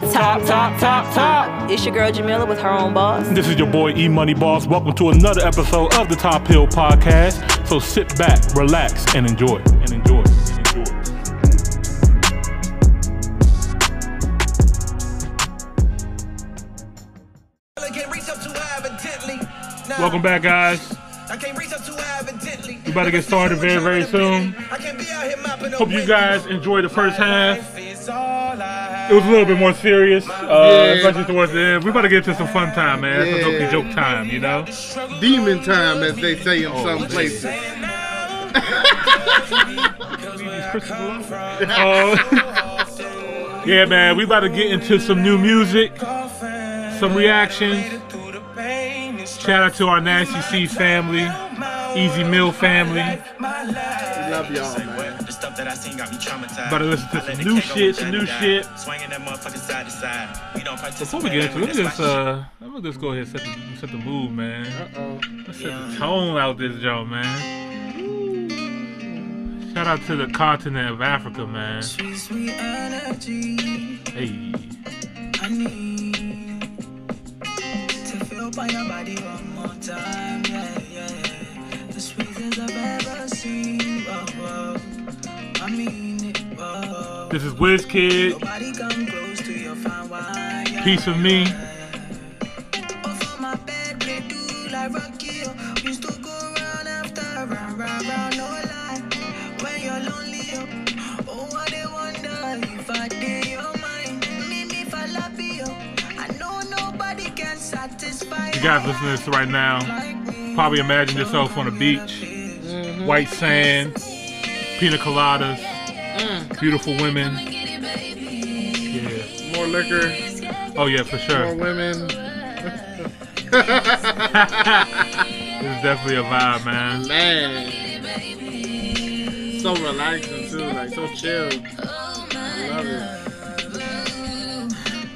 Top, top, top, top. It's your girl Jamila with her own boss. This is your boy E Money Boss. Welcome to another episode of the Top Hill Podcast. So sit back, relax, and enjoy. And enjoy. Enjoy. Welcome back, guys. We about to get started very, very soon. Hope you guys enjoy the first half. It was a little bit more serious, uh, especially towards the end. We're about to get to some fun time, man. Some Yeah. jokey joke time, you know. Demon time, as they say in Oh, some places. Uh, yeah, man, we about to get into some new music, some reactions. Shout out to our Nasty C family, Easy Mill family. We love y'all, man. About to listen to some new shit, some new shit. Before we get into it, let me just uh, let me just go ahead and set the, set the mood, man. Uh-oh. Let's set the tone out this joint, man. Shout out to the continent of Africa, man. Hey. I need to feel by your body one more time, yeah, yeah. The sweetest I've ever seen, whoa, whoa. This is WizKid, Nobody come close to your fine wine, yeah. Piece of Me. You guys listening to this right now, probably imagine yourself on a beach, mm-hmm. white sand, pina coladas, mm. beautiful women. Yeah. More liquor, Oh yeah, for sure. more women. This is definitely a vibe, man. Man. So relaxing, too. Like, so chill. I love it.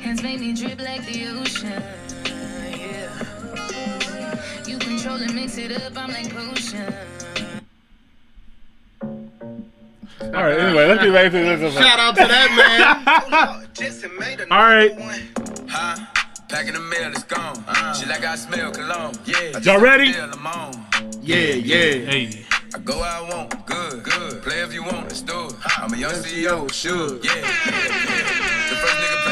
Hands make me drip like the ocean. Yeah. You control and mix it up, I'm like potion. All right. Anyway, let's get back to this. Shout out to that man. All right. Huh? Packing the mail, it's gone. She like I smell cologne. Yeah. Y'all ready? I'm on. man. Yeah, yeah. Hey. I go where I want, good, good. Play if you want, let's do it. I'm a young CEO, sure, yeah. The first nigga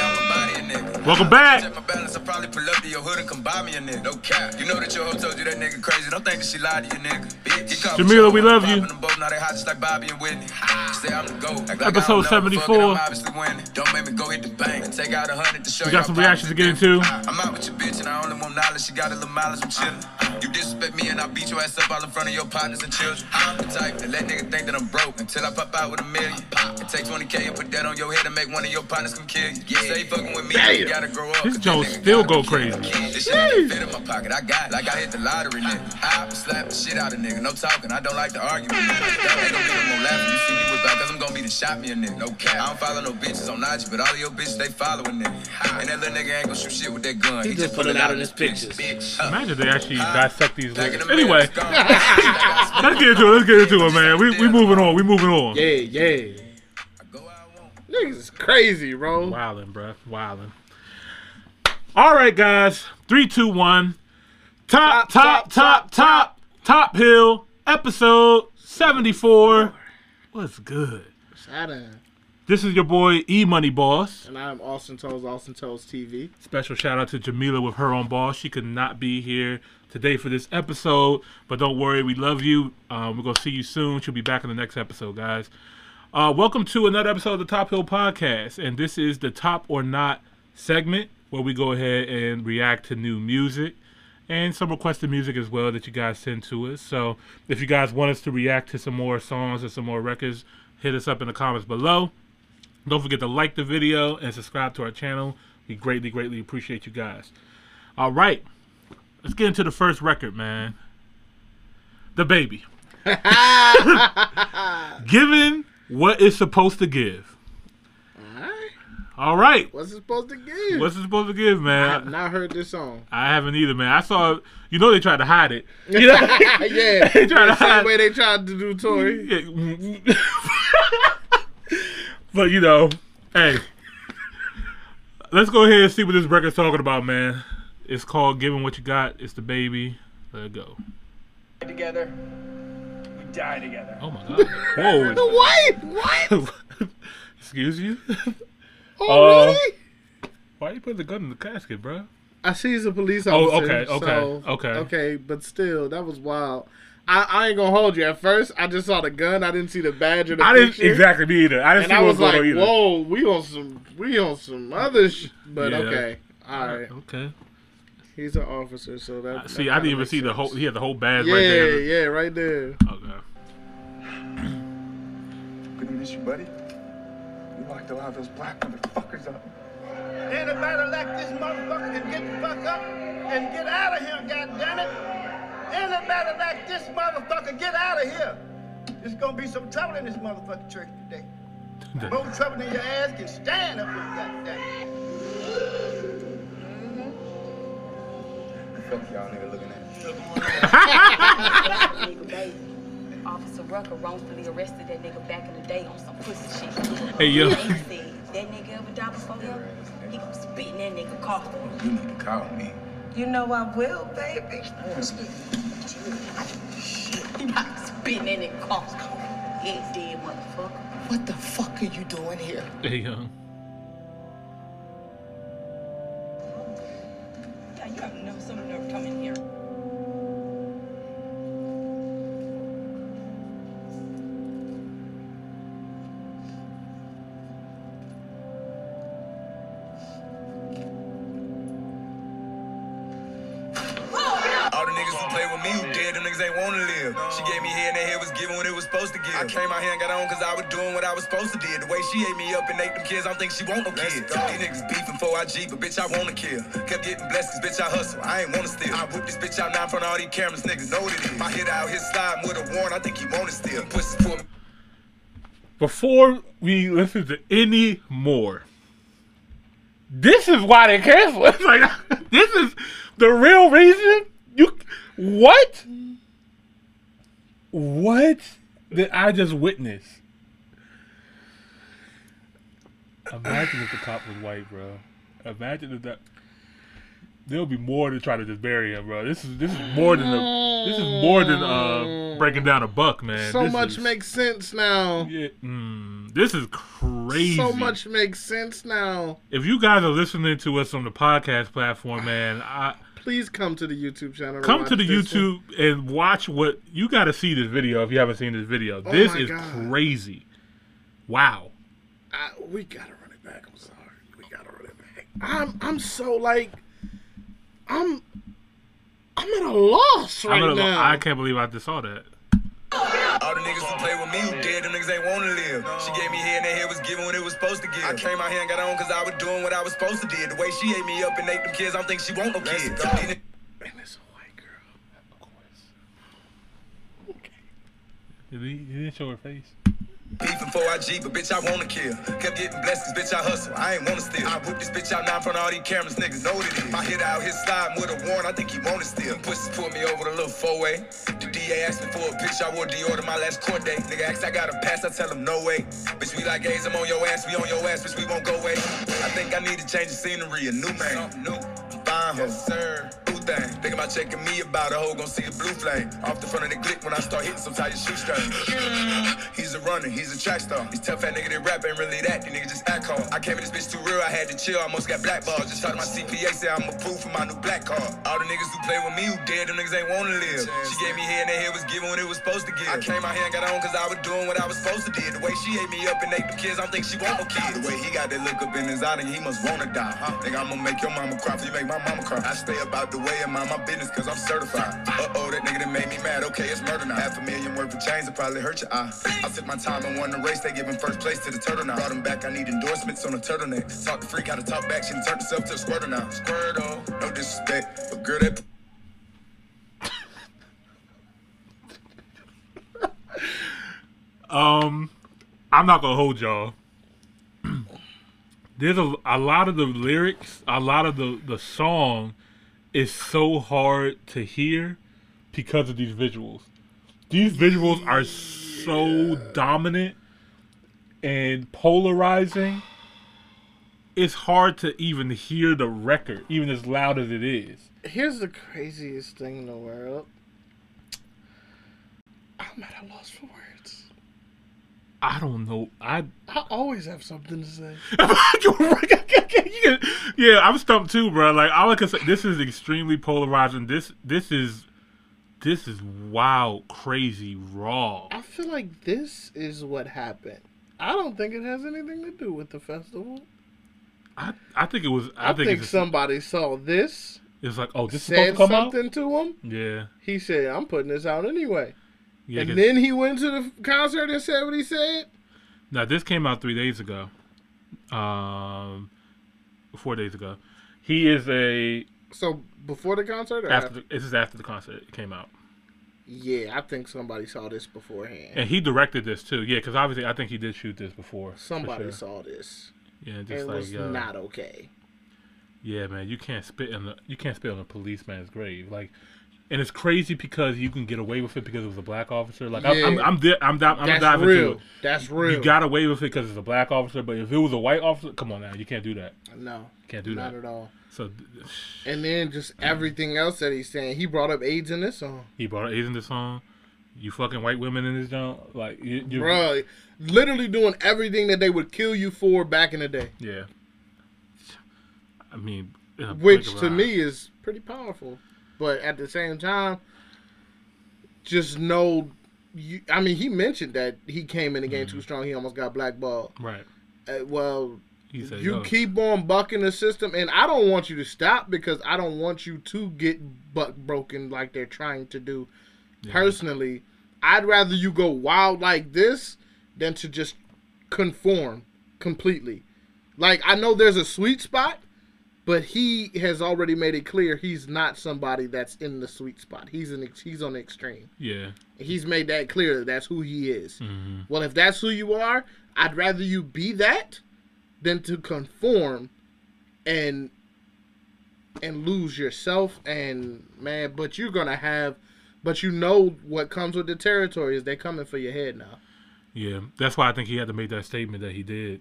Welcome back. Check my balance, I probably pull up to your hood and come buy me a nigga. No cap. You know that your hoe told you that nigga crazy. Don't think that she lied to you, nigga. Bitch. He Jamila, we love you. them both, now they hot just like Bobby and Whitney. Say I'm the GOAT. Act like I Episode 74. fuck it, I'm obviously winning. Don't make me go hit the bank. Take out a hundred to show We got some reactions to get into. I'm out with your bitch and I only want knowledge. She got a little mileage, I'm chillin'. You disrespect me and I beat your ass up all in front of your partners and children. I'm the type that let nigga think that I'm broke until I pop out with a million. And take 20k and put that on your head and make one of your partners come kill you. Say you fucking with me, you gotta grow up. This 'cause Joe still go crazy. This shit ain't fit in my pocket. I got it. Like I hit the lottery, nigga. I slap the shit out of nigga. No talking. I don't like to argue with nigga. Ain't gonna be no more laughing. You see me with back, cause I'm gonna be the shot me a nigga. No cap. I don't follow no bitches on IG, but all of your bitches, they following nigga. And that little nigga ain't gonna shoot shit with that gun. He, just put it out in his pictures. Bitch. Imagine they actually dissect these back lyrics. Anyway, it's gone. Like I let's get into it. Let's get into it, man. We we moving on. We moving on. Yeah, yeah. go where I want. Niggas is crazy, bro. Wildin', bruh. Wildin'. All right, guys. Three, two, one. Top, top, top, top, top, hill. Episode seventy-four. What's good? Shout out. This is your boy E Money Boss. And I'm Austin Toes, Austin Toes TV. Special shout out to Jamila with her own boss. She could not be here today for this episode, but don't worry, we love you. Um, we're gonna see you soon. She'll be back in the next episode, guys. Uh, welcome to another episode of the Top Hill Podcast, and this is the Top or Not segment where we go ahead and react to new music and some requested music as well that you guys send to us. So if you guys want us to react to some more songs or some more records, hit us up in the comments below. Don't forget to like the video and subscribe to our channel. We greatly, greatly appreciate you guys. All right, let's get into the first record, man. DaBaby. Given what it's supposed to give. Alright. What's it supposed to give? What's it supposed to give, man? I have not heard this song. I haven't either, man. I saw, you know, they tried to hide it. You know? yeah. They tried to the hide. same way they tried to do Tory. Yeah. but you know, hey, let's go ahead and see what this record's talking about, man. It's called "Giving What You Got." It's DaBaby. Let it go. together, we die together. Oh my god. Whoa. What? What? Excuse you. Oh, Already? Uh, Why you put the gun in the casket, bro? I see he's a police Oh, officer. okay, okay, so- okay. Okay, but still, that was wild. I, I ain't gonna hold you. At first, I just saw the gun. I didn't see the badge or the I didn't exactly me either. I didn't And see I what was was going like, on either. "Whoa, we on some, we on some other." Sh-. But Yeah. okay, all right. Okay. He's an officer, so that. See, that I didn't even makes see the whole. He had the whole badge Yeah, right there. yeah, yeah, right there. Okay. Good to miss you, buddy. You locked a lot those black motherfuckers up. Anybody like this motherfucker can get the fuck up and get out of here, goddammit. Anybody like this motherfucker, get out of here. There's gonna be some trouble in this motherfucking church today. More trouble than your ass can stand up here, goddammit. Fuck y'all nigga looking at. nigga baby. Officer Rucker wrongfully arrested that nigga back in the day on some pussy shit. Hey, yo. They said that nigga ever die before him, he gon' spit in that nigga coffin. You need to call me. You know I will, baby. He got to spit in that nigga coffin. Yeah, dead motherfucker. What the fuck are you doing here? Hey, young. Yeah, you have never some nerve coming here. Ain't wanna live. She gave me head and that head was given when it was supposed to give. I came out here and got on cause I was doing what I was supposed to do. The way she ate me up and ate them kids, I don't think she want no kids. These niggas beefing for IG, but bitch, I wanna kill. Kept getting blessed cause bitch, I hustle. I ain't wanna steal. I whip this bitch out now in front of all these cameras, niggas know what it is. My hit out here sliding with a warrant, I think he wanna steal. Pussies for me. Before we listen to any more, this is why they cancel. It's like this is the real reason. You what? What did I just witness? Imagine if the cop was white, bro. Imagine if that. There'll be more to try to just bury him, bro. This is this is more than a, this is more than uh breaking down a buck, man. So This much is- makes sense now. yeah, mm, this is crazy. So much makes sense now. If you guys are listening to us on the podcast platform, man, I Please come to the YouTube channel. come to the this one. YouTube and watch what you got to see this video if you haven't seen this video. Oh this is God. crazy. Wow. I, we gotta run it back. I'm sorry. We gotta run it back. I'm I'm so like I'm I'm at a loss right I'm gonna, now. I can't believe I just saw that. All the niggas who play with me who dead, them niggas ain't wanna live. She gave me head and that head was given when it was supposed to give. I came out here and got on cause I was doing what I was supposed to do. The way she ate me up and ate them kids, I don't think she want no kids. These niggas- and it's a white girl. Of course. Did he, he didn't show her face. Beefing for IG, but bitch, I wanna kill. Kept getting blessed, cause bitch, I hustle. I ain't wanna steal. I whip this bitch out now in front of all these cameras, niggas know what it is. My hit out here sliding with a warrant, I think he wanna steal. Pussies put me over the little four way. The DA asked me for a picture, I wore Dior to my last court date. Nigga asked, I got a pass, I tell him no way. Bitch, we like A's, I'm on your ass, we on your ass, bitch, we won't go away. I think I need to change the scenery, a new man. Something new. I'm fine. Yes, sir. Thing. Think about checking me about a hoe, gon' see a blue flame. Off the front of the click when I start hitting, some sometimes your shoestring. He's a runner, he's a track star. He's tough fat nigga that rap ain't really that. These niggas just act hard. I came in this bitch too real, I had to chill. I almost got blackballed. Just talked to my CPA, say I'm approved for my new black card. All the niggas who play with me who dead, them niggas ain't wanna live. She gave me head and that head was given when it was supposed to give. I came out here and got on cause I was doing what I was supposed to do. The way she ate me up and ate them kids, I don't think she want no kids. The way he got that look up in his eye, he must wanna die. Huh? Nigga, I'm gonna make your mama cry for you make my mama cry. I stay about the way and mind my business cause I'm certified. Uh-oh, that nigga that made me mad. Okay, it's murder now. Half a million worth of chains will probably hurt your eye. I took my time and the race. They giving first place to the turtle now. Brought him back, I need endorsements on a turtleneck. Talk to freak, how to talk back. She turned herself to a squirter now. Squirtle, no disrespect. But girl, that Um, I'm not gonna hold y'all. There's a, a lot of the lyrics, a lot of the the song is so hard to hear because of these visuals. These visuals are so dominant and polarizing it's hard to even hear the record, even as loud as it is. Here's the craziest thing in the world. I'm at a loss for words. I don't know. I I always have something to say. yeah, I'm stumped too, bro. Like all I can say, this is extremely polarizing. This this is this is wild, crazy, raw. I feel like this is what happened. I don't think it has anything to do with the festival. I I think it was. I, I, think, think, somebody saw this, it's like oh, this is said to come out. something to him. Yeah, He said, "I'm putting this out anyway." yeah. and then he went to the concert and said what he said. now this came out three days ago. Um, four days ago. He is a So before the concert, or after. after? The, this is after the concert it came out, Yeah, I think somebody saw this beforehand. and he directed this too. Yeah, because obviously I think he did shoot this before. Somebody sure. saw this. Yeah, just it like was yo. not okay. Yeah, man, you can't spit in the you can't spit on a policeman's grave. Like, and it's crazy because you can get away with it because it was a black officer. Like, I'm, I'm, Yeah. I'm, di- I'm, di- I'm That's diving real. into it. That's real. You got away with it because it's a black officer, but if it was a white officer, come on now, you can't do that. No, Can't do not that. at all. So And then just everything else that he's saying. He brought up AIDS in this song. he brought AIDS in this song. You fucking white women in this joint, like you, you Bruh, literally doing everything that they would kill you for back in the day. Yeah. I mean, Which to me is pretty powerful. But at the same time, just know you I mean he mentioned that he came in the game Mm-hmm. too strong, he almost got blackballed. right? Uh, well, said, you "Yo." keep on bucking the system and I don't want you to stop because I don't want you to get buck broken like they're trying to do. Personally, I'd rather you go wild like this than to just conform completely. Like I know there's a sweet spot, but he has already made it clear he's not somebody that's in the sweet spot. He's an ex- he's on the extreme. Yeah. He's made that clear that that's who he is. Mhm. Well, if that's who you are, I'd rather you be that than to conform and and lose yourself and man, but you're going to have but you know what comes with the territory is they're coming for your head now. Yeah, that's why I think he had to make that statement that he did,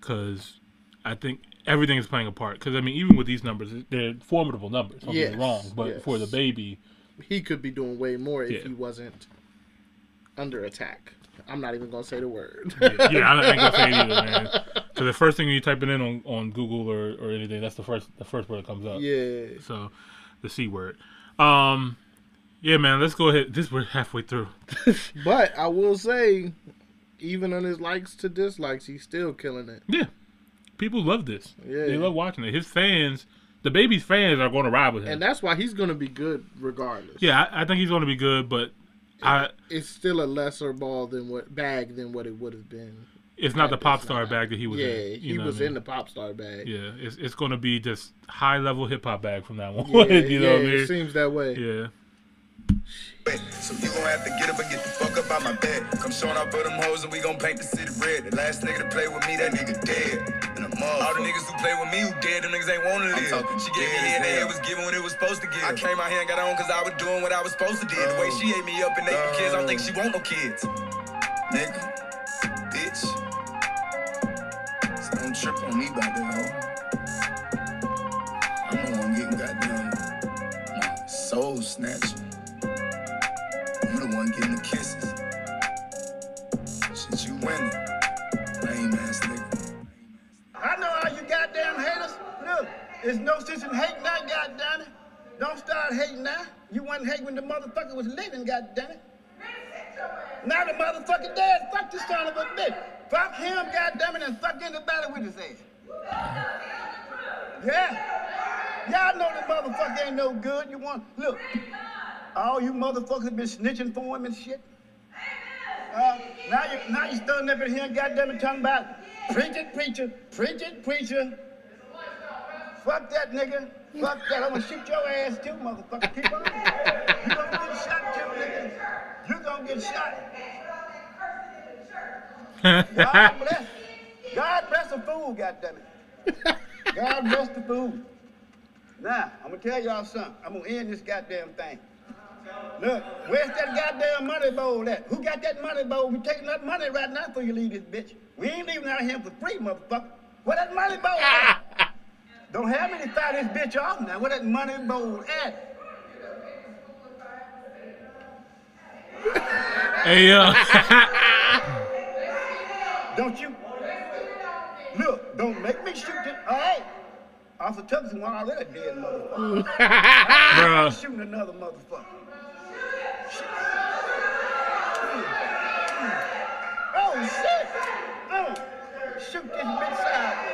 because I think everything is playing a part. Because I mean, even with these numbers, they're formidable numbers. Don't Yes, me wrong, but yes. for DaBaby, He could be doing way more if Yeah. he wasn't under attack. I'm not even going to say the word. yeah, yeah, I ain't gonna say it either, man. Because the first thing you type it in on, on Google or, or anything, that's the first the first word that comes up. Yeah. So, the c word. Um, yeah, man. Let's go ahead. This we're halfway through. But I will say, even on his likes to dislikes, he's still killing it. Yeah, people love this. Yeah. They love watching it. His fans, DaBaby's fans, are going to ride with him. And that's why he's going to be good regardless. yeah, I, I think he's going to be good, but I It's still a lesser ball than what bag than what it would have been. it's not the pop star not. bag that he was yeah, in. he was in the pop star bag. yeah. It's it's going to be just high level hip hop bag from that one. Yeah, you know yeah, what I mean? it seems that way. Yeah. Wait, so you gon' have to get up and get the fuck up out my bed. Come showing up for them hoes and we gon' paint the city red. The last nigga to play with me, that nigga dead. All the niggas who play with me who dead, them niggas ain't wanna live. She gave me head, head was given when it was supposed to give. I came out here and got on cause I was doing what I was supposed to do. The way oh, she ate me up and ate the kids, I don't think she want no kids. Nigga, bitch. So don't trip on me about that hoe. I'm the one getting goddamn my soul snatched. There's no sense in hating now, goddamn it. Don't start hating now. You wasn't hating when the motherfucker was living, goddamn it. Now the motherfucker dead. Fuck this son of a bitch. Fuck him, goddamn it, and fuck anybody with his ass. Yeah. Y'all know the motherfucker ain't no good. You want look. All you motherfuckers been snitching for him and shit. Uh, now you now you standing up in here and goddamn it talking about preach it, preacher, preach it, preacher. Fuck that nigga. Fuck that. I'm gonna shoot your ass too, motherfucker. Keep on. You gonna get shot too, nigga. You gonna get shot. God bless. God bless the fool, goddammit. God bless the fool. Now, I'm gonna tell y'all something. I'm gonna end this goddamn thing. Look, where's that goddamn money bowl at? Who got that money bowl? We taking that money right now before you leave this bitch. We ain't leaving out here for free, motherfucker. Where that money bowl at? Don't have any fire this bitch off now. Where that money bowl at? Hey, uh, Don't you? Look, don't make me shoot this. All right. Officer Tubbs one already dead motherfucker. I'm shooting another motherfucker. Oh shit! Oh, shoot this bitch sideways.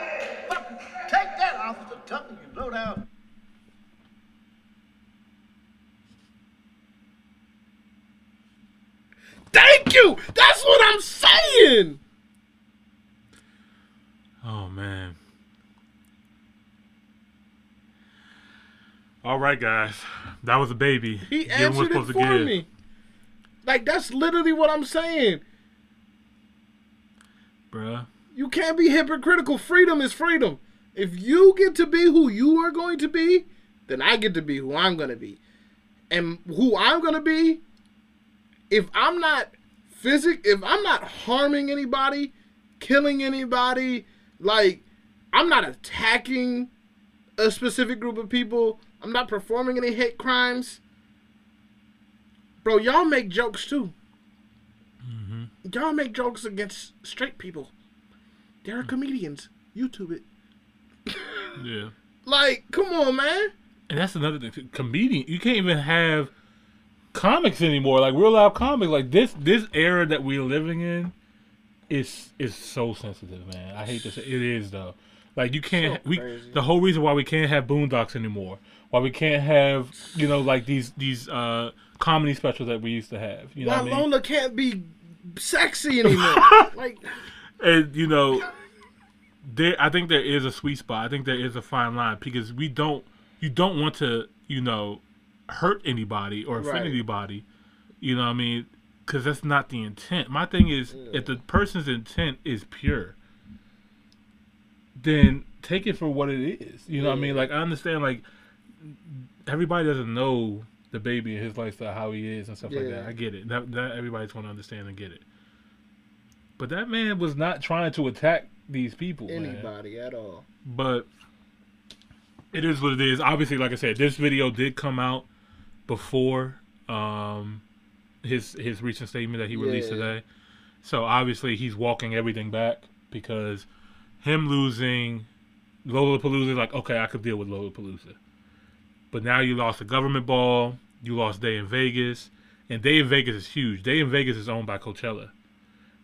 Fuck, take that, Officer Tubbs, you low down. Thank you. That's what I'm saying. Oh man. All right, guys. That was a baby. He answered it supposed to for give. me. Like that's literally what I'm saying. Bruh. You can't be hypocritical. Freedom is freedom. If you get to be who you are going to be, then I get to be who I'm going to be. And who I'm going to be, if I'm not physic, if I'm not harming anybody, killing anybody, like I'm not attacking a specific group of people, I'm not performing any hate crimes. Bro, y'all make jokes too. Mm-hmm. Y'all make jokes against straight people. There are comedians. YouTube it. Yeah. Like, come on, man. And that's another thing. Comedian, you can't even have comics anymore. Like real life comics. Like this this era that we're living in is is so sensitive, man. I hate to say it is though. Like you can't So we the whole reason why we can't have boondocks anymore. Why we can't have you know like these these uh comedy specials that we used to have. You know Why what I mean? Can't be sexy anymore. like, and you know there i think there is a sweet spot. I think there is a fine line because we don't you don't want to you know hurt anybody or offend Right. anybody. You know what i mean? Because that's not the intent. My thing is if the person's intent is pure then take it for what it is. You know what i mean? Like i understand like everybody doesn't know DaBaby and his lifestyle how he is and stuff like that. I get it. That, that everybody's going to understand and get it. But that man was not trying to attack these people, man. anybody at all. But it is what it is. Obviously, like I said, this video did come out before um, his his recent statement that he released Yeah. today. So obviously, he's walking everything back because him losing Lollapalooza, like okay, I could deal with Lollapalooza, but now you lost the Governors Ball, you lost Day N Vegas, and Day N Vegas is huge. Day N Vegas is owned by Coachella.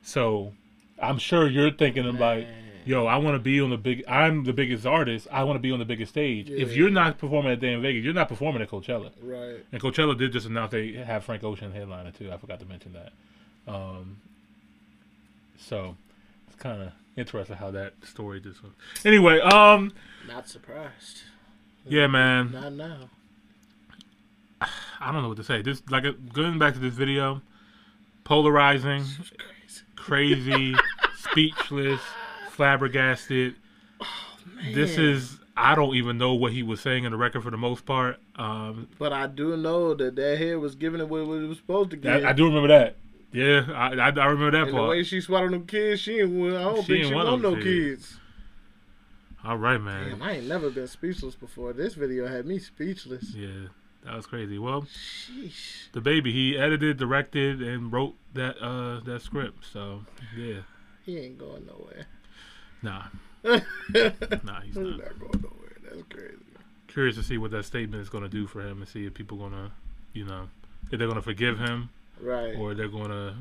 So I'm sure you're thinking of like, yo, I want to be on the big. I'm the biggest artist. I want to be on the biggest stage. If you're not performing at Day N Vegas, you're not performing at Coachella. Right. And Coachella did just announce they have Frank Ocean headliner too. I forgot to mention that. Um, so it's kind of interesting how that story just. Went. Anyway, um, Not surprised. yeah, man. Not now. I don't know what to say. This like uh, going back to this video, polarizing, crazy, speechless, flabbergasted. this is I don't even know what he was saying in the record for the most part. Um, But I do know that that hair was giving it what it was supposed to give. I, I do remember that. Yeah, I, I, I remember that And the part. way she swallowed them kids, she ain't. I don't She think ain't she want want no kids. kids. All right, man. Damn, I ain't never been speechless before. This video had me speechless. Yeah, that was crazy. Well, Sheesh. DaBaby he edited, directed, and wrote that uh that script. So yeah, He ain't going nowhere. nah, nah, he's not not. going nowhere. That's crazy. Curious to see what that statement is going to do for him, and see if people gonna, you know, if they're gonna forgive him, Right. or they're gonna,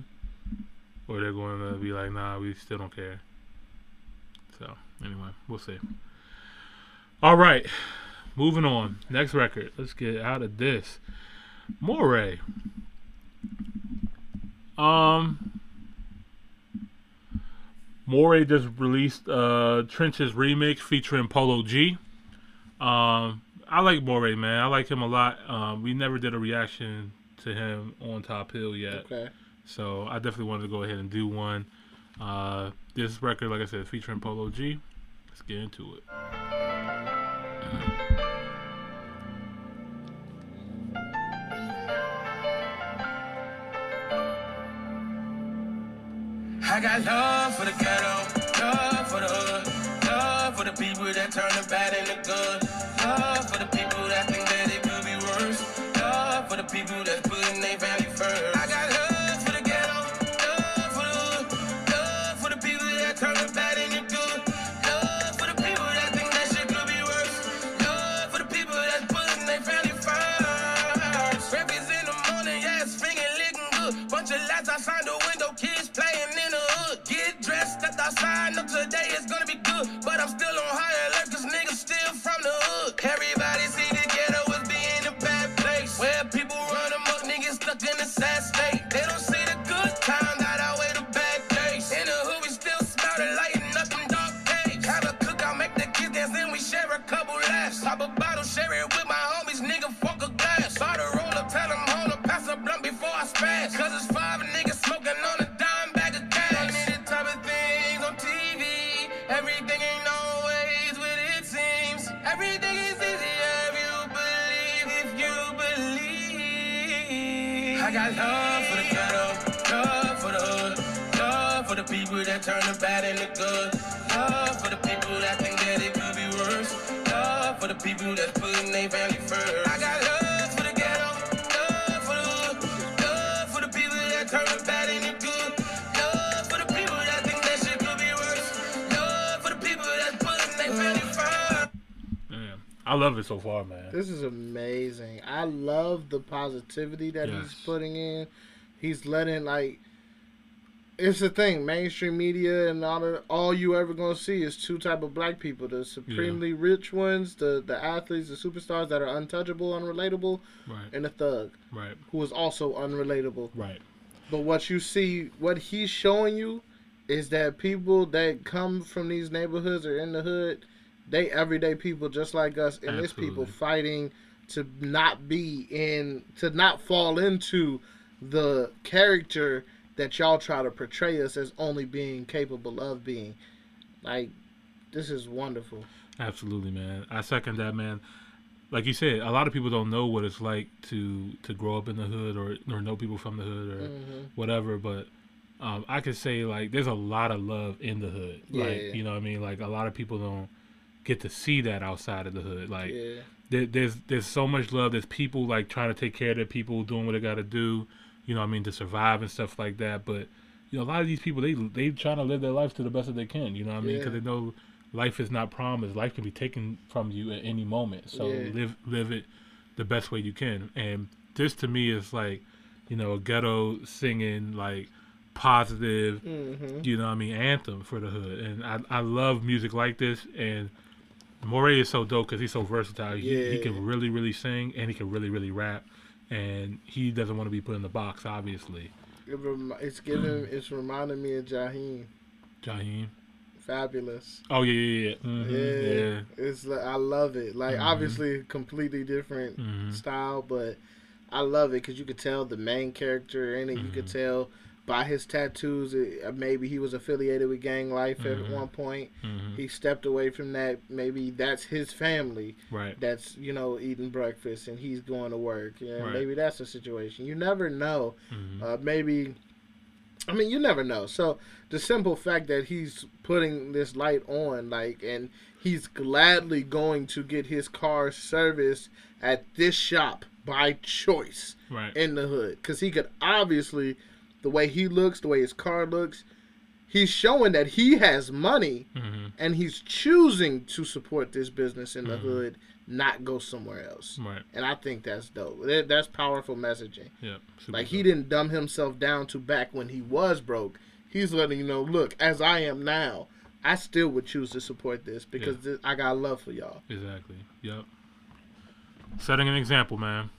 or they're going to be like, nah, we still don't care. So anyway, we'll see. All right, moving on. Next record. Let's get out of this. Morray. Um, Morray just released uh Trenches remix featuring Polo G. Um, I like Morray, man. I like him a lot. Um, we never did a reaction to him on Top Hill yet. Okay. So I definitely wanted to go ahead and do one. Uh, this record, like I said, featuring Polo G. Let's get into it. I got love for the ghetto, love for the hood, love for the people that turn the bad into good. Love for the people that think that it could be worse. Love for the people that's But I'm still on high that turn the bad into good. Love for the people that think that it could be worse. Love for the people that's putting their family first. I got love for the ghetto, love for the hood, love for the people that turn the bad into good. Love for the people that think that shit could be worse. Love for the people that's putting their family first. Man, I love it so far, man. This is amazing. I love the positivity that Yes. he's putting in. He's letting like it's the thing, mainstream media and all the, all you ever gonna see is two type of black people. The supremely rich ones, the the athletes, the superstars that are untouchable, unrelatable, Right, and the thug, right, who is also unrelatable. right. But what you see, what he's showing you, is that people that come from these neighborhoods or in the hood, they everyday people just like us, and it's people fighting to not be in, to not fall into the character that y'all try to portray us as only being capable of being. Like, this is wonderful. Absolutely, man. I second that, man. Like you said, a lot of people don't know what it's like to to grow up in the hood or or know people from the hood or Mm-hmm. whatever. But um, I could say like there's a lot of love in the hood. Yeah. Like you know, what I mean, like a lot of people don't get to see that outside of the hood. Like Yeah. there, there's there's so much love. There's people like trying to take care of their people, doing what they got to do. You know, what I mean, to survive and stuff like that. But you know, a lot of these people they they trying to live their life to the best that they can. You know, what I mean, because Yeah. they know life is not promised. Life can be taken from you at any moment. So Yeah. live live it the best way you can. And this to me is like, you know, a ghetto singing like positive Mm-hmm. you know what I mean, anthem for the hood. And I, I love music like this. And Morray is so dope because he's so versatile. He, he can really, really sing and he can really, really rap. And he doesn't want to be put in the box, obviously. It rem- it's giving, it's reminding me of Jaheim. Jaheim. Fabolous. Oh, yeah, yeah, yeah. Mhm, Yeah, yeah. it's like, I love it. Like Mhm. obviously completely different Mhm. style, but I love it because you could tell the main character in it. You could Mhm. tell by his tattoos. Uh, maybe he was affiliated with gang life Mhm. at one point. Mhm. He stepped away from that. Maybe that's his family. Right. That's you know eating breakfast and he's going to work. Yeah, Right. maybe that's the situation. You never know. Mhm. Uh, maybe. I mean, you never know. So the simple fact that he's putting this light on, like, and he's gladly going to get his car serviced at this shop by choice Right. in the hood, because he could obviously, the way he looks, the way his car looks, he's showing that he has money, Mhm. and he's choosing to support this business in the Mhm. hood, not go somewhere else. Right. And I think that's dope. That- That's powerful messaging. Yeah. Like he didn't dumb himself down to back when he was broke. He's letting you know, look, as I am now, I still would choose to support this because this, I got love for y'all. Exactly. Yep. Setting an example, man.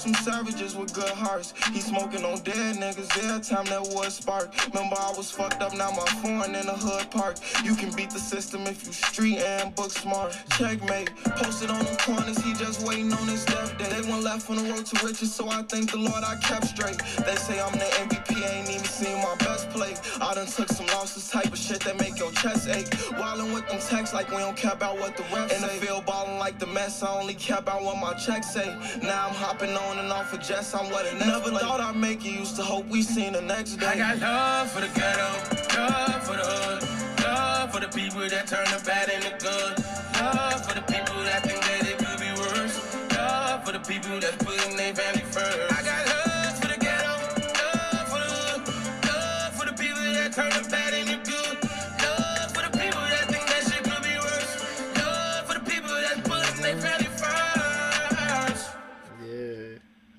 Some savages with good hearts. He smoking on dead niggas every time that wood spark. Remember I was fucked up, now my foreign in the hood park. You can beat the system if you street and book smart. Checkmate, posted on them corners, he just waiting on his death day. They went left on the road to riches, so I thank the Lord I kept straight. They say I'm the MVP, ain't even seen my best play. I done took some losses, type of shit that make your chest ache. Wildin' with them texts like we don't care about what the refs In the field ballin' like the mess, I only care about what my checks say. Now I'm hopping on and off of jets, I'm what it never thought I'd make it. Used to hope we seen the next day. I got love for the ghetto, love for the hood, love for for the people that turn the bad into good. Love for the people that think that it could be worse. Love for the people that's putting their family first. I got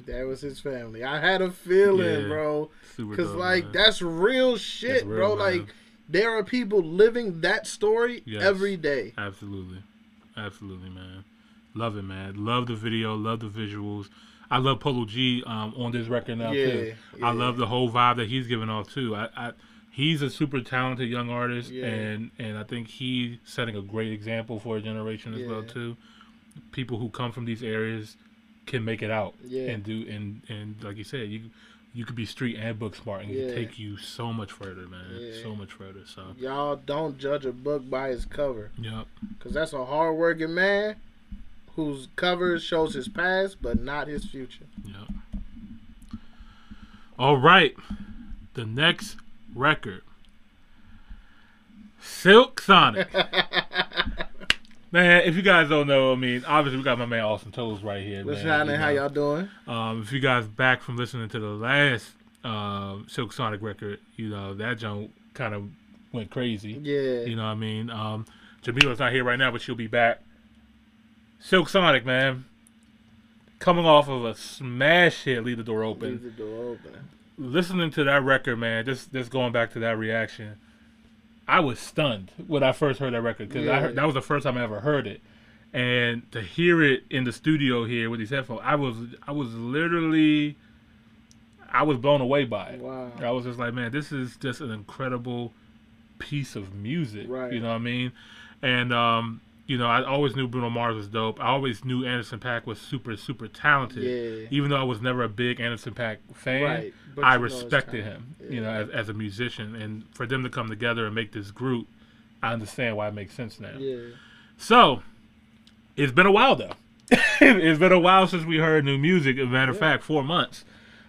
that was his family. I had a feeling, Yeah, bro. super Because like man. that's real shit, That's real, bro. man. Like there are people living that story Yes. every day. Absolutely, absolutely, man. Love it, man. Love the video. Love the visuals. I love Polo G um, on this record now Yeah, too. yeah. I love the whole vibe that he's giving off too. I, I he's a super talented young artist, Yeah. and and I think he's setting a great example for a generation as well too. People who come from these areas can make it out Yeah. and do and and like you said, you you could be street and book smart, and it Yeah. take you so much further, man. Yeah. So much further. So Y'all don't judge a book by its cover. yep. Cause that's a hardworking man whose cover shows his past but not his future. Yep. All right. The next record. Silk Sonic. man, if you guys don't know, I mean, obviously we got my man Austin Toes right here. What's happening? How y'all doing? Um, if you guys back from listening to the last um, Silk Sonic record, you know, that joint kind of went crazy. Yeah. You know what I mean? Um, Jamila's not here right now, but she'll be back. Silk Sonic, man. Coming off of a smash hit, Leave the Door Open Leave the door open. Listening to that record, man, just just going back to that reaction, I was stunned when I first heard that record because I Yeah. heard, that was the first time I ever heard it, and to hear it in the studio here with these headphones, I was I was literally, I was blown away by it. Wow. I was just like, man, this is just an incredible piece of music. Right. You know what I mean? And um, you know, I always knew Bruno Mars was dope. I always knew Anderson Paak was super, super talented. Yeah. Even though I was never a big Anderson Paak fan, Right, I you know his respected him. You know, as, as a musician, and for them to come together and make this group, I understand why it makes sense now. Yeah. So, it's been a while though. it's been a while since we heard new music. As a matter of fact, four months.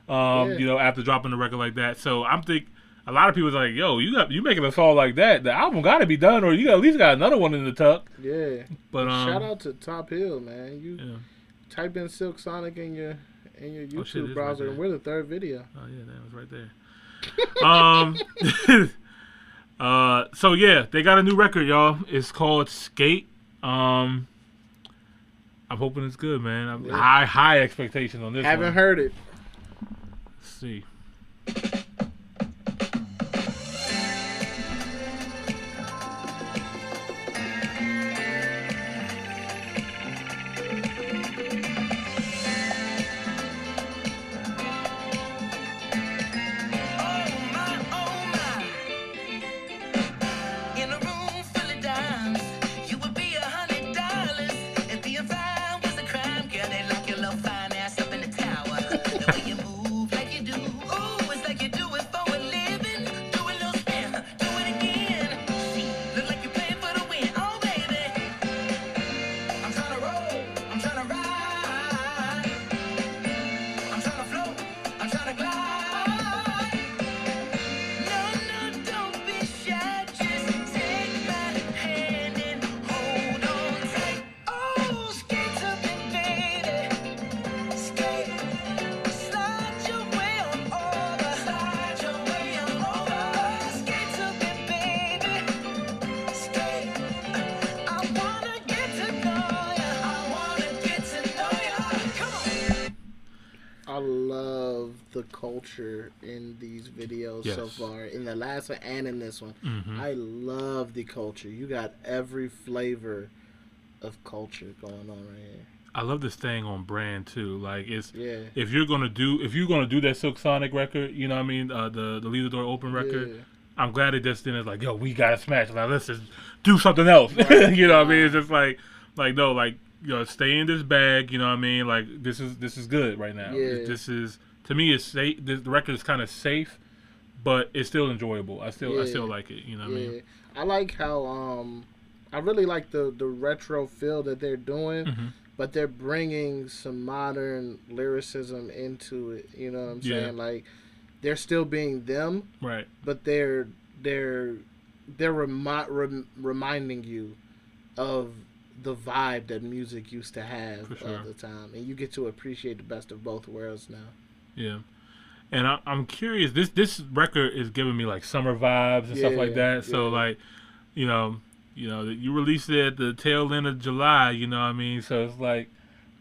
Um, Yeah. you know, after dropping the record like that. So I'm think a lot of people's like, "Yo, you got you making a song like that? The album got to be done, or you got, at least got another one in the tuck." Yeah. But um, Shout out to Top Hill, man. You Yeah. type in Silk Sonic in your in your Oh, shit, it YouTube right browser, and we're the third video. Oh yeah, that was right there. um, uh, so yeah, they got a new record, y'all. It's called Skate. Um, I'm hoping it's good, man. I'm Yeah. high high expectations on this. One. Haven't one. heard it. Let's see. Far. In the last one and in this one, Mhm. I love the culture. You got every flavor of culture going on right here. I love this thing on brand too. Like it's Yeah. if you're gonna do if you're gonna do that Silk Sonic record, you know what I mean, uh, the the Leave the Door Open record. Yeah. I'm glad it just didn't like, yo, we gotta smash. Now let's just do something else. you know what I mean? It's just like like no, like you know, stay in this bag. You know what I mean? Like this is this is good right now. Yeah. This is to me, it's safe. The record is kind of safe, but it's still enjoyable. I still I still like it. You know what I mean? I like how um, I really like the the retro feel that they're doing, Mhm. but they're bringing some modern lyricism into it. You know what I'm Yeah. saying? Like they're still being them, Right. but they're they're they're remi- rem- reminding you of the vibe that music used to have sure. all the time, and you get to appreciate the best of both worlds now. Yeah. And I, I'm curious. This this record is giving me like summer vibes and stuff like Yeah, that. So yeah. like, you know, you know, you released it at the tail end of July. You know what I mean? So it's like,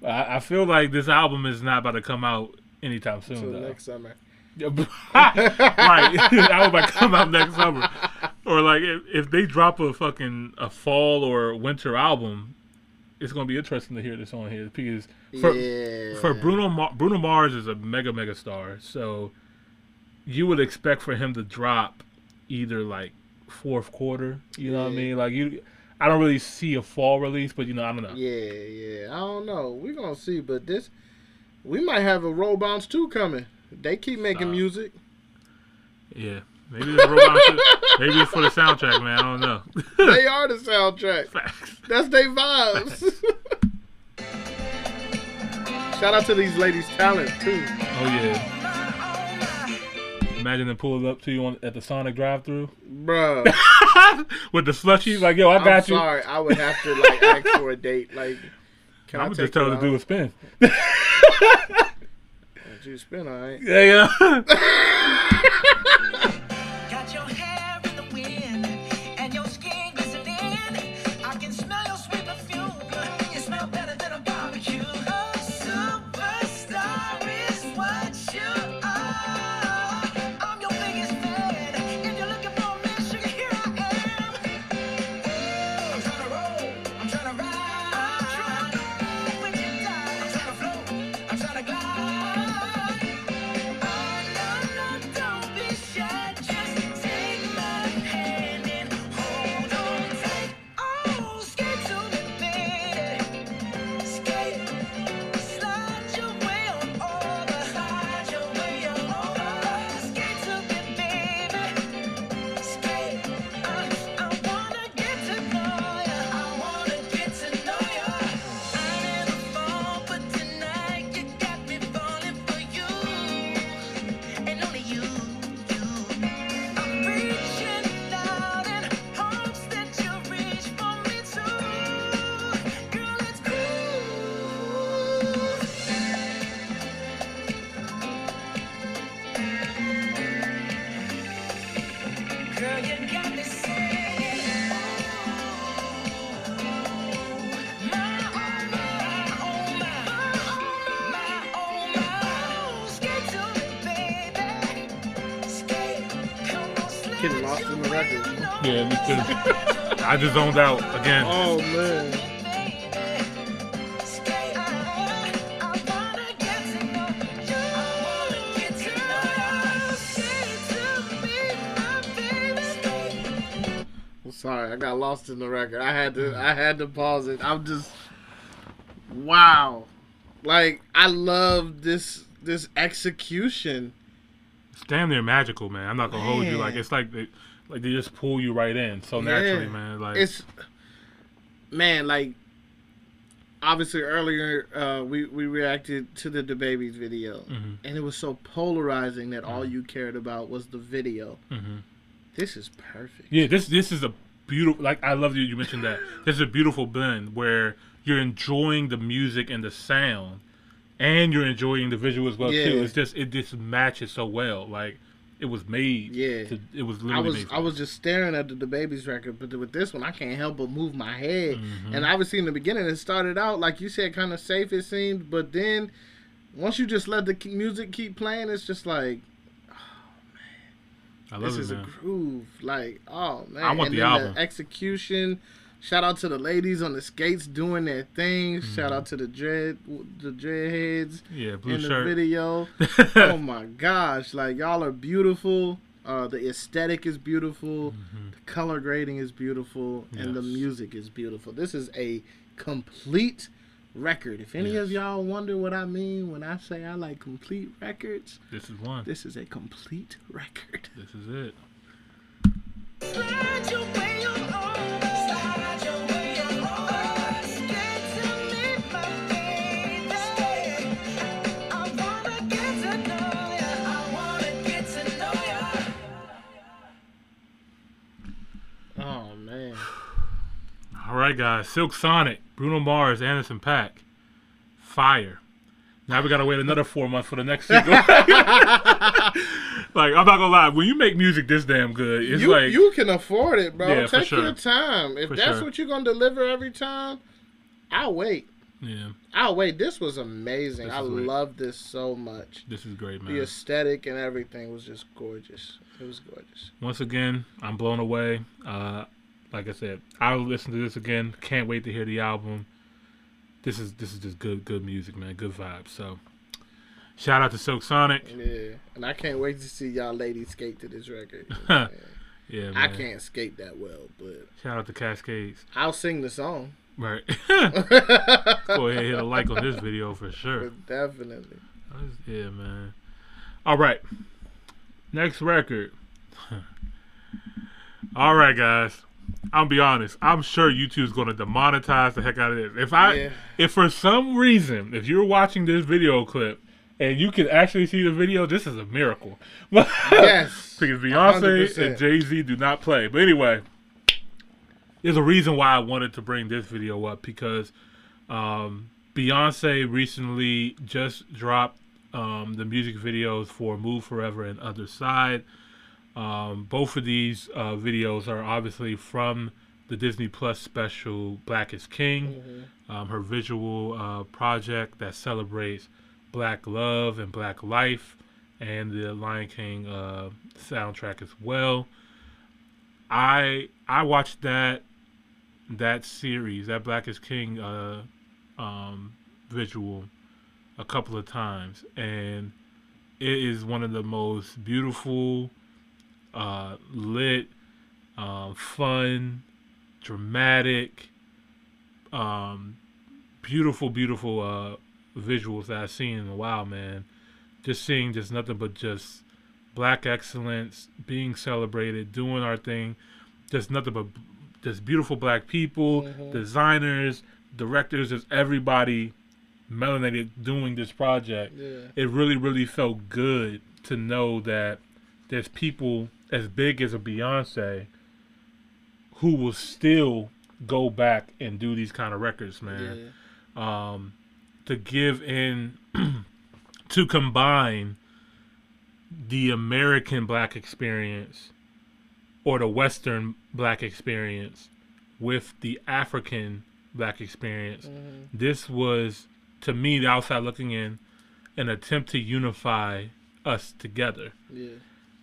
I, I feel like this album is not about to come out anytime soon. Until though. next summer. right. that would might come out next summer. Or like if, if they drop a fucking a fall or winter album, it's gonna be interesting to hear this on here because for Yeah. for Bruno Mar- Bruno Mars is a mega mega star, so you would expect for him to drop either like fourth quarter. You know what I mean? Like you, I don't really see a fall release, but you know I don't know. Yeah, yeah. I don't know. We're gonna see, but this we might have a roll bounce two coming. They keep making Stop. music. Yeah. Maybe it's, Robot Shit- maybe it's for the soundtrack, man. I don't know. they are the soundtrack. Facts. That's their vibes. Shout out to these ladies' talent too. Oh yeah. Imagine them pulling up to you on, at the Sonic drive-through, Bruh. with the slushies. Like, yo, I got I'm you. sorry, I would have to like ask for a date. Like, can I'm I just tell her to do a spin. Oh, you spin, all right. Yeah, yeah. Just zoned out again. Oh man. I'm sorry, I got lost in the record. I had to I had to pause it. I'm just wow. Like I love this this execution. It's damn near magical, man. I'm not gonna hold you. Like it's like they, like they just pull you right in so naturally, man. Like it's man, like obviously earlier uh, we we reacted to the the babies video, Mhm. and it was so polarizing that all you cared about was the video. Mhm. This is perfect. Yeah, this this is a beautiful. Like I love that you mentioned that. This is a beautiful blend where you're enjoying the music and the sound, and you're enjoying the visual as well Yeah. too. It's just it just matches so well. Like it was made. Yeah. To, it was I was. I was just staring at the, the baby's record, but with this one I can't help but move my head. Mhm. And obviously in the beginning it started out like you said, kind of safe it seemed, but then once you just let the music keep playing, it's just like I love this it, is man. a groove. Like oh man, I want and the album. execution. Shout out to the ladies on the skates doing their thing. Shout out to the dread the dreadheads Mm-hmm. Yeah, blue in shirt. the video. oh my gosh, like y'all are beautiful. Uh, the aesthetic is beautiful. The color grading is beautiful, and the Mm-hmm. Music is beautiful. This is a complete record. If any of y'all wonder what I mean when I say I like complete records, This is one. this is a complete record. This is it. Right, guys. Silk Sonic, Bruno Mars, Anderson .Paak, Fire. Now we gotta wait another four months for the next single. like I'm not gonna lie, when you make music this damn good, it's you, like you can afford it, bro. Yeah, Take sure. your time. If For that's sure. what you're gonna deliver every time, I'll wait. yeah, I'll wait. This was amazing. This I love this so much. this is great, man. The aesthetic and everything was just gorgeous. It was gorgeous. Once again, I'm blown away. Uh, like I said, I'll listen to this again. Can't wait to hear the album. This is this is just good good music, man. Good vibes. So, shout out to Silk Sonic. Yeah, and I can't wait to see y'all ladies skate to this record. Yeah, man. I can't skate that well, but Shout out to Cascades. I'll sing the song. Right. Go ahead and hit a like on this video for sure. Definitely. Yeah, man. All right. Next record. All right, guys. I'll be honest. I'm sure YouTube's going to demonetize the heck out of this. If I, Yeah. if for some reason, if you're watching this video clip and you can actually see the video, this is a miracle. Yes. because Beyonce 100%. and Jay Z do not play. But anyway, there's a reason why I wanted to bring this video up because um, Beyonce recently just dropped um, the music videos for Move Forever and Other Side. Um, both of these uh, videos are obviously from the Disney Plus special Black is King, um, her visual uh, project that celebrates Black love and Black life, and the Lion King uh, soundtrack as well. I I watched that that series, that Black is King uh, um, visual, a couple of times, and it is one of the most beautiful, uh, lit, um, fun, dramatic, um, beautiful, beautiful uh, visuals that I've seen in a while, man. Just seeing just nothing but just black excellence being celebrated, doing our thing. Just nothing but just beautiful black people, designers, directors, just everybody melanated doing this project. Yeah. It really, really felt good to know that there's people as big as a Beyonce who will still go back and do these kind of records, man. Um, to give in to combine the American black experience or the Western black experience with the African black experience. This was, to me, the outside looking in, an attempt to unify us together, Yeah.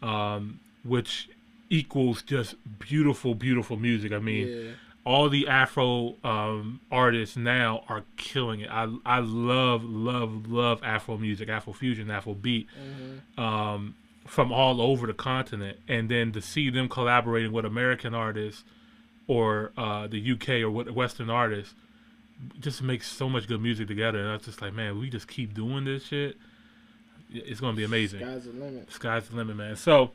um, which equals just beautiful, beautiful music. I mean, Yeah. all the Afro um, artists now are killing it. I I love love love Afro music, Afro fusion, Afro beat, um, from all over the continent, and then to see them collaborating with American artists or uh, the UK or with Western artists just makes so much good music together. And I was just like, man, we just keep doing this shit. It's gonna be amazing. Sky's the limit. Sky's the limit, man. So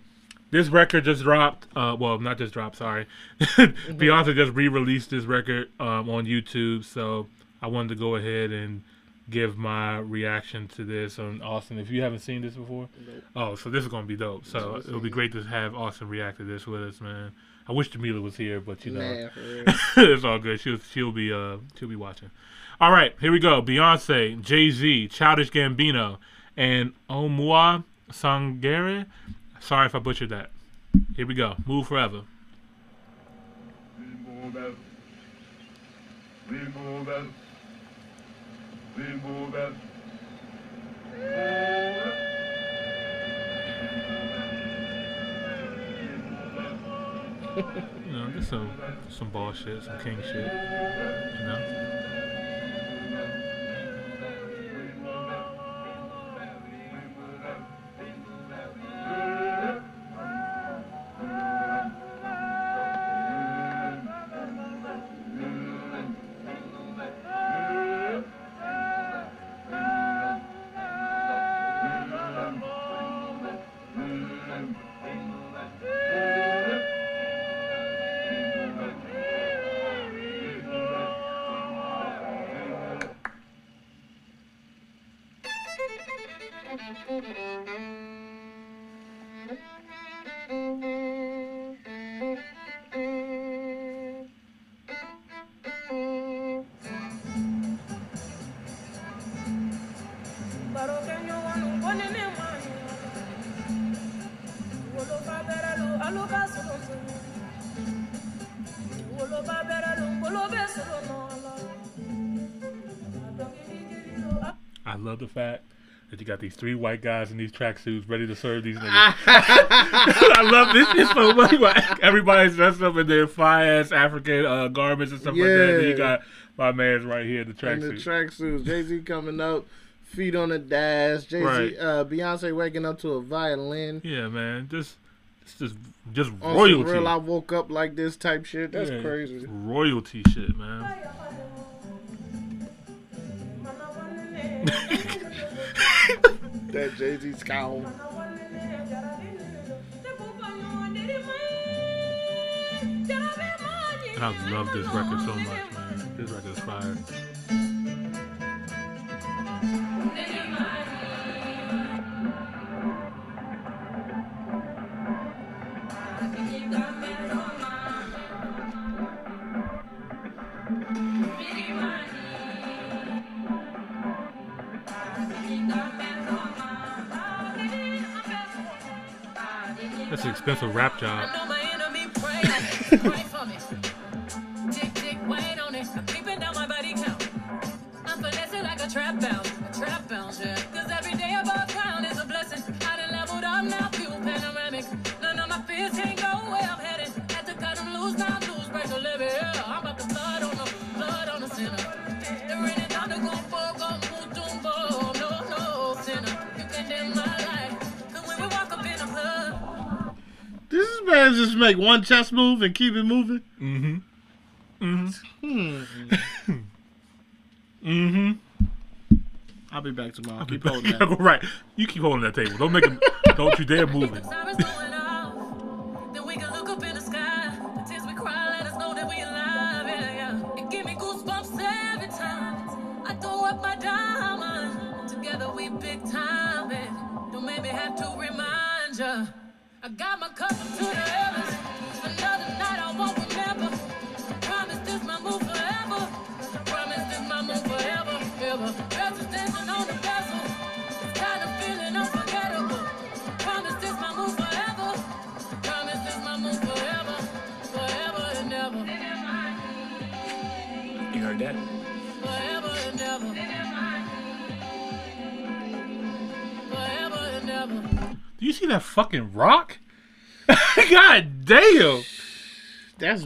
this record just dropped. Uh, well, not just dropped. Sorry, Beyonce just re-released this record um, on YouTube. So I wanted to go ahead and give my reaction to this on Austin. If you haven't seen this before, oh, so this is gonna be dope. So it'll be great to have Austin react to this with us, man. I wish Jamila was here, but you know, real. it's all good. She'll she'll be uh she'll be watching. All right, here we go. Beyonce, Jay Z, Childish Gambino, and Oumou Sangaré. Sorry if I butchered that. Here we go. Move forever. You know, just some some ball shit, some king shit. You know. Love the fact that you got these three white guys in these tracksuits ready to serve these niggas. I love this. It's so funny. like, Everybody's dressed up in their fire ass African uh, garments and stuff like that. And you got my man's right here in the in the tracksuit. tracksuits. Jay Z coming up, feet on the dash. Jay Z, Right. uh, Beyonce waking up to a violin. yeah, man. Just, it's just, just On royalty. real, I woke up like this type shit. That's Yeah, crazy. Royalty shit, man. That Jay Z scowl. I love this record so much, man. This record is fire. Expensive rap job. man one chest move and keep it moving. Mm-hmm. Mm-hmm. Hmm. Mm-hmm. I'll be back tomorrow. I'll be Keep back. holding that. right. You keep holding that table. Don't make him. don't you dare move it.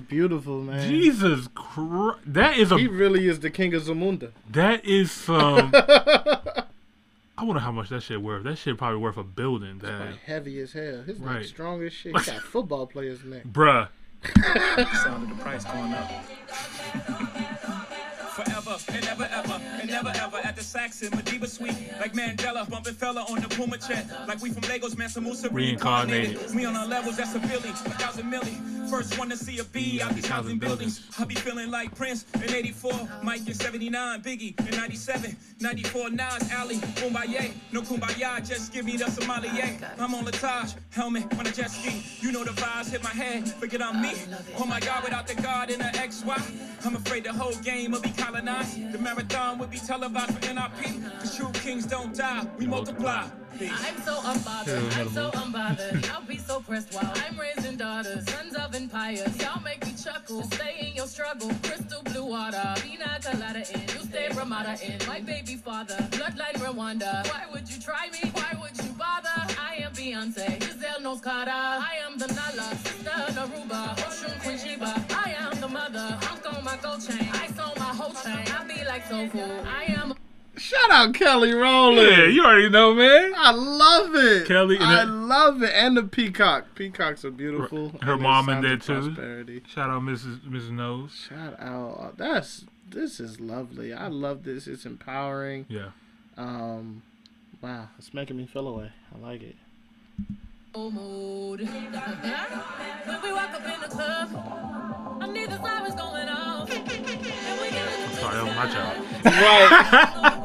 beautiful, man. Jesus Christ! That is a. He really is the king of Zamunda. That is some. I wonder how much that shit worth. That shit probably worth a building. That, heavy as hell. His neck Right. strong as shit. He got football players' neck. bruh. Sound of the price going up. Forever and never ever and never ever at the Saxon Madiba Suite like Mandela bumping Fela on the Puma check like we from Lagos Mansa Musa Reincarnated. We on our levels that's a billion, a thousand milli. First one to see a B out these housing buildings. I be feeling like Prince in 84, Mike in 79, Biggie in 97, 94 Nas Alley, Kumbaya, no Kumbaya, just give me the sommelier. I'm on Latage, helmet on a jet ski. You know the vibes hit my head, forget I'm me. Oh my God, without the God in the XY, I'm afraid the whole game will be colonized. The marathon will be televised for NRP. Cause true kings don't die, we multiply. Peace. I'm so unbothered, I'm so unbothered. I'll be so pressed while I'm raising daughters, sons of empires. Y'all make me chuckle, stay in your struggle. Crystal blue water, Pina colada in. You stay Ramada Inn. My baby father, bloodline Rwanda. Why would you try me? Why would you bother? I am Beyonce, Giselle Knowles-Carter. I am the Nala, sister Naruba, Oshun Queen Sheba. I am the mother, I'm on my gold chain. Like so cool. I am. Shout out Kelly Rowland. Yeah, you already know, man. I love it. Kelly and I her- love it. And the peacock. Peacocks are beautiful. Her and mom in sound there too. Prosperity. Shout out Mrs. Mrs. Knowles. Shout out. That's this is lovely. I love this. It's empowering. Yeah. Um, wow, it's making me feel away. I like it. mood. when we walk up in the club, I need the sirens going off. 讨厌我妈讲。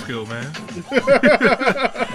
Skill, man.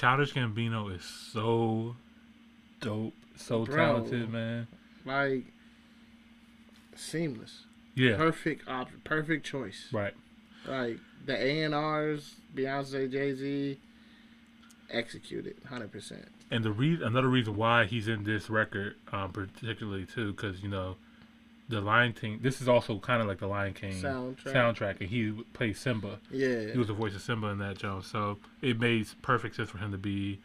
Childish Gambino is so dope, so Bro. talented, man. Like seamless. Yeah. Perfect op- perfect choice. Right. Like the A and R's, Beyonce, Jay Z, executed hundred percent. And the re- another reason why he's in this record, um, particularly too, because you know, the Lion King. This is also kind of like the Lion King Soundtrack. soundtrack, and he plays Simba. Yeah. he was the voice of Simba in that joint, so it made perfect sense for him to be,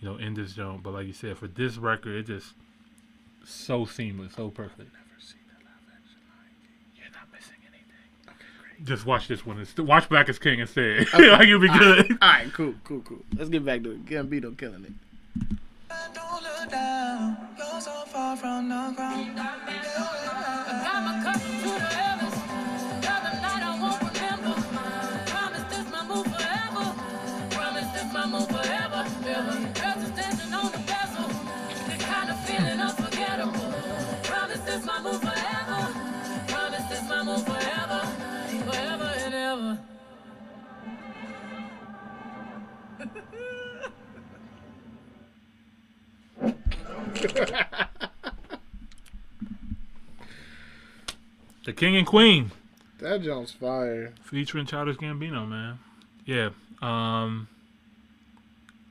you know, in this joint. But like you said, for this record, it just so seamless, so perfect. You're not missing anything. Just watch this one. Instead. Watch Black is King instead. like you'll be All good. right, all right, cool, cool, cool. Let's get back to it. Gambino killing it. Don't look down. You're so far from the ground. I got King and Queen. That jump's fire. featuring Childish Gambino, man. Yeah. Um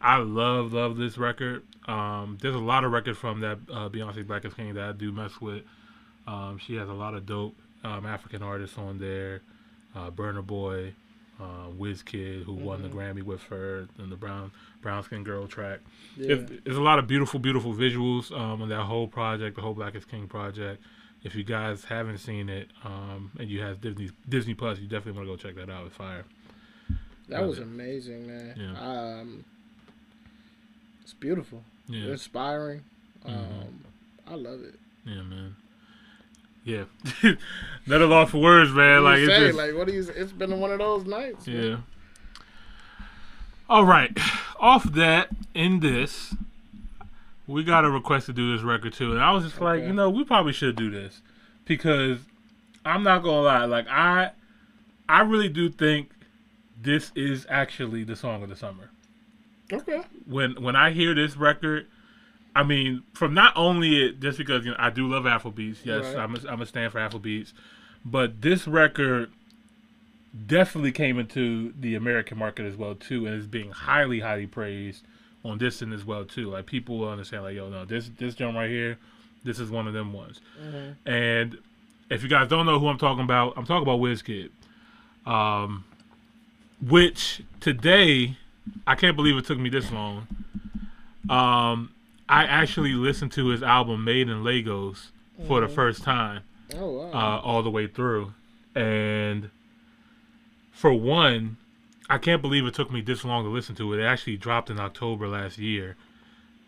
I love love this record. Um there's a lot of records from that uh, Beyonce Black is King that I do mess with. Um she has a lot of dope um, African artists on there. Uh Burna Boy, uh Kid, who won the Mhm. Grammy with her and the Brown Brown Skin Girl track. Yeah. There's, there's a lot of beautiful, beautiful visuals um, on that whole project, the whole Black is King project. If you guys haven't seen it, um, and you have Disney Disney Plus, you definitely want to go check that out. It's fire. That Love was it. amazing, man. Yeah. Um, it's beautiful. Yeah. Inspiring. Um, Mhm. I love it. Yeah, man. Yeah, not a lot for words, man. Like You it's just, like what do you? It's been one of those nights. man. yeah. All right, off that in this, we got a request to do this record too, and I was just like, you know, we probably should do this because I'm not gonna lie, like I, I really do think this is actually the song of the summer. Okay. when when I hear this record, I mean, from not only it just because you know I do love Afrobeats. Yes, Right. I'm a, I'm a stand for Afrobeats, but this record definitely came into the American market as well too, and is being highly highly praised on this end as well too. Like people will understand, like yo, no, this this jump right here, this is one of them ones. Mhm. And if you guys don't know who I'm talking about, I'm talking about Wizkid. Um, which today, I can't believe it took me this long. Um, I actually listened to his album Made in Lagos for the Mhm. first time. Oh wow. uh, all the way through. And for one, I can't believe it took me this long to listen to it. It actually dropped in October last year.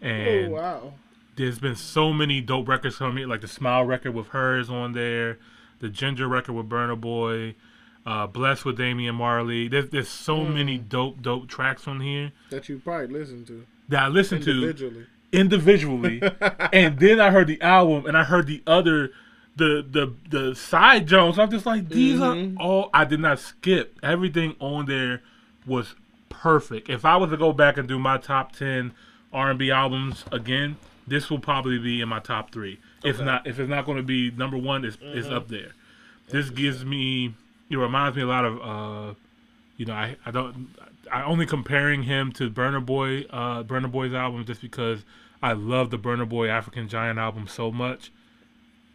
oh And wow. there's been so many dope records coming. Here, like the Smile record with hers on there, the Ginger record with Burna Boy, uh, Blessed with Damian Marley. There's there's so many dope dope tracks on here That you probably listened to that I listened to individually. individually, and then I heard the album and I heard the other. The, the the side Jones, I'm just like these Mhm. are all I did not skip. Everything on there was perfect. If I was to go back and do my top ten R&B albums again, this will probably be in my top three. If not, if it's not going to be number one, it's, it's Mhm. up there. This gives me, it reminds me a lot of, uh, you know, I, I don't, I only comparing him to Burna Boy, uh, Burna Boy's album just because I love the Burna Boy African Giant album so much.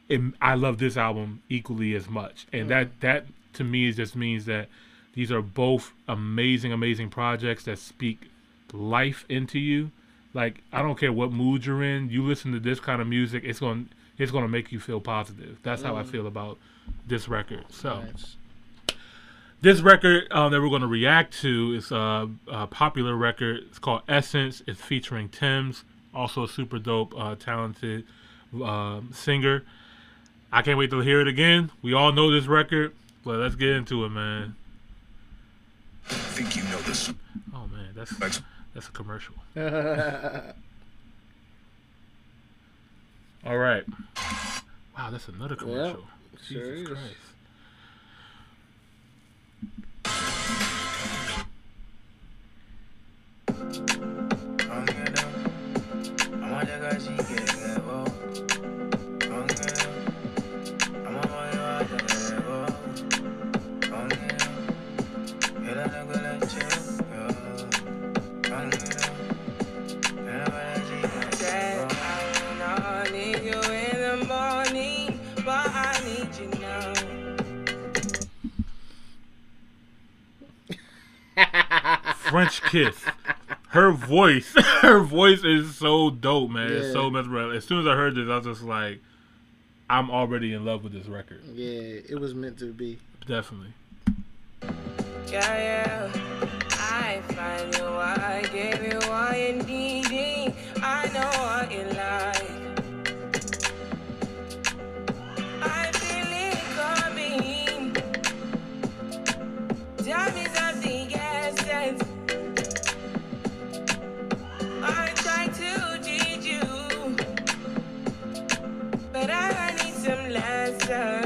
It, I love this album equally as much, and Mm. that that to me just means that these are both amazing, amazing projects that speak life into you. Like I don't care what mood you're in, you listen to this kind of music, it's going it's going to make you feel positive. That's how I Mm. feel about this record. So Nice. this record uh, that we're going to react to is a, a popular record. It's called Essence. It's featuring Tems, also a super dope, uh, talented uh, singer. I can't wait to hear it again. We all know this record, but let's get into it, man. Think you know this? Oh man, that's that's a commercial. All right. Wow, that's another commercial. sure Jesus is. Christ. Kiss. Her voice, her voice is so dope, man. It's so mesmerizing. As soon as I heard this, I was just like, I'm already in love with this record. yeah, it was meant to be. Definitely. Yeah, yeah. I find you, I gave you all you needed. I know what you like. Lessons.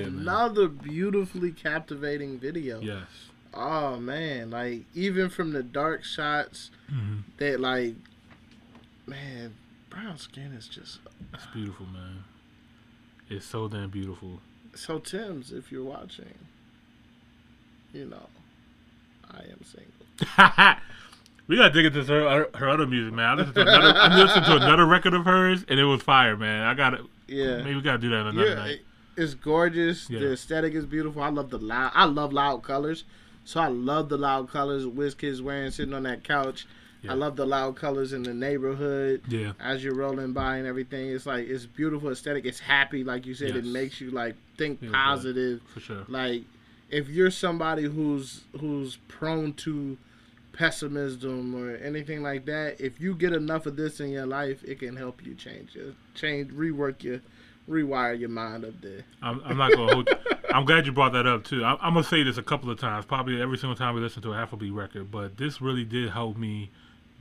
Yeah, man. Another beautifully captivating video. Yes. Oh man, like even from the dark shots Mhm. that like man, brown skin is just It's beautiful, man. It's so damn beautiful. so Tems if you're watching. You know, I am single. we gotta dig into her her other music, man. I listened to another, I listened to another record of hers, and it was fire, man. I gotta, Yeah. maybe we gotta do that another Yeah, night. It's gorgeous. Yeah. The aesthetic is beautiful. I love the loud. I love loud colors. So I love the loud colors. Wizkid's wearing sitting on that couch. Yeah. I love the loud colors in the neighborhood. Yeah. As you're rolling by and everything, it's like it's beautiful aesthetic. It's happy, like you said. It makes you like think Yeah, positive. for sure. Like if you're somebody who's who's prone to pessimism or anything like that, if you get enough of this in your life, it can help you change your change, rework your, rewire your mind up there. I'm, I'm not gonna hold. I'm glad you brought that up too. I'm, I'm gonna say this a couple of times, probably every single time we listen to a Afrobeat record. But this really did help me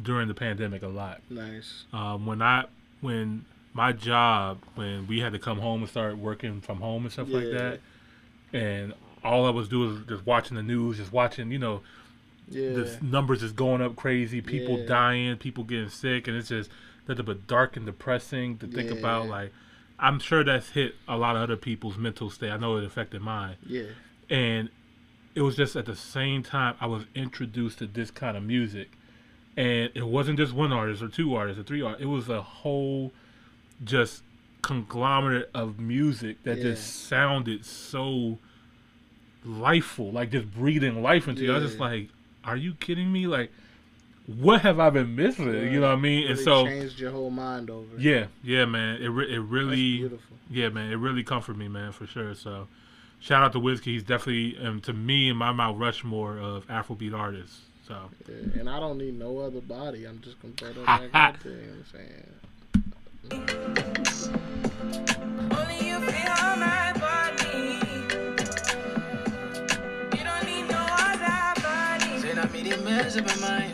during the pandemic a lot. Nice. Um, when I when my job when we had to come home and start working from home and stuff like that, and all I was doing was just watching the news, just watching you know Yeah. the numbers is going up crazy, people Yeah. dying, people getting sick, and it's just nothing but dark and depressing to think about. Like, I'm sure that's hit a lot of other people's mental state. I know it affected mine, Yeah. and it was just at the same time I was introduced to this kind of music, and it wasn't just one artist or two artists or three artists. It was a whole, just conglomerate of music that Yeah. just sounded so lifeful, like just breathing life into you. I was just like, "Are you kidding me? Like, what have I been missing?" You know what I mean? And so, changed your whole mind over. yeah, yeah, man. It re- it really, beautiful. yeah, man. It really comforted me, man, for sure. So, shout out to Whiskey. He's definitely, um, to me, in my Mount Rushmore of Afrobeat artists. So, Yeah, and I don't need no other body. I'm just gonna throw that back out there. You know what I'm saying? Only you feel my body. You don't need no other body. Say not me they mess up my mind, and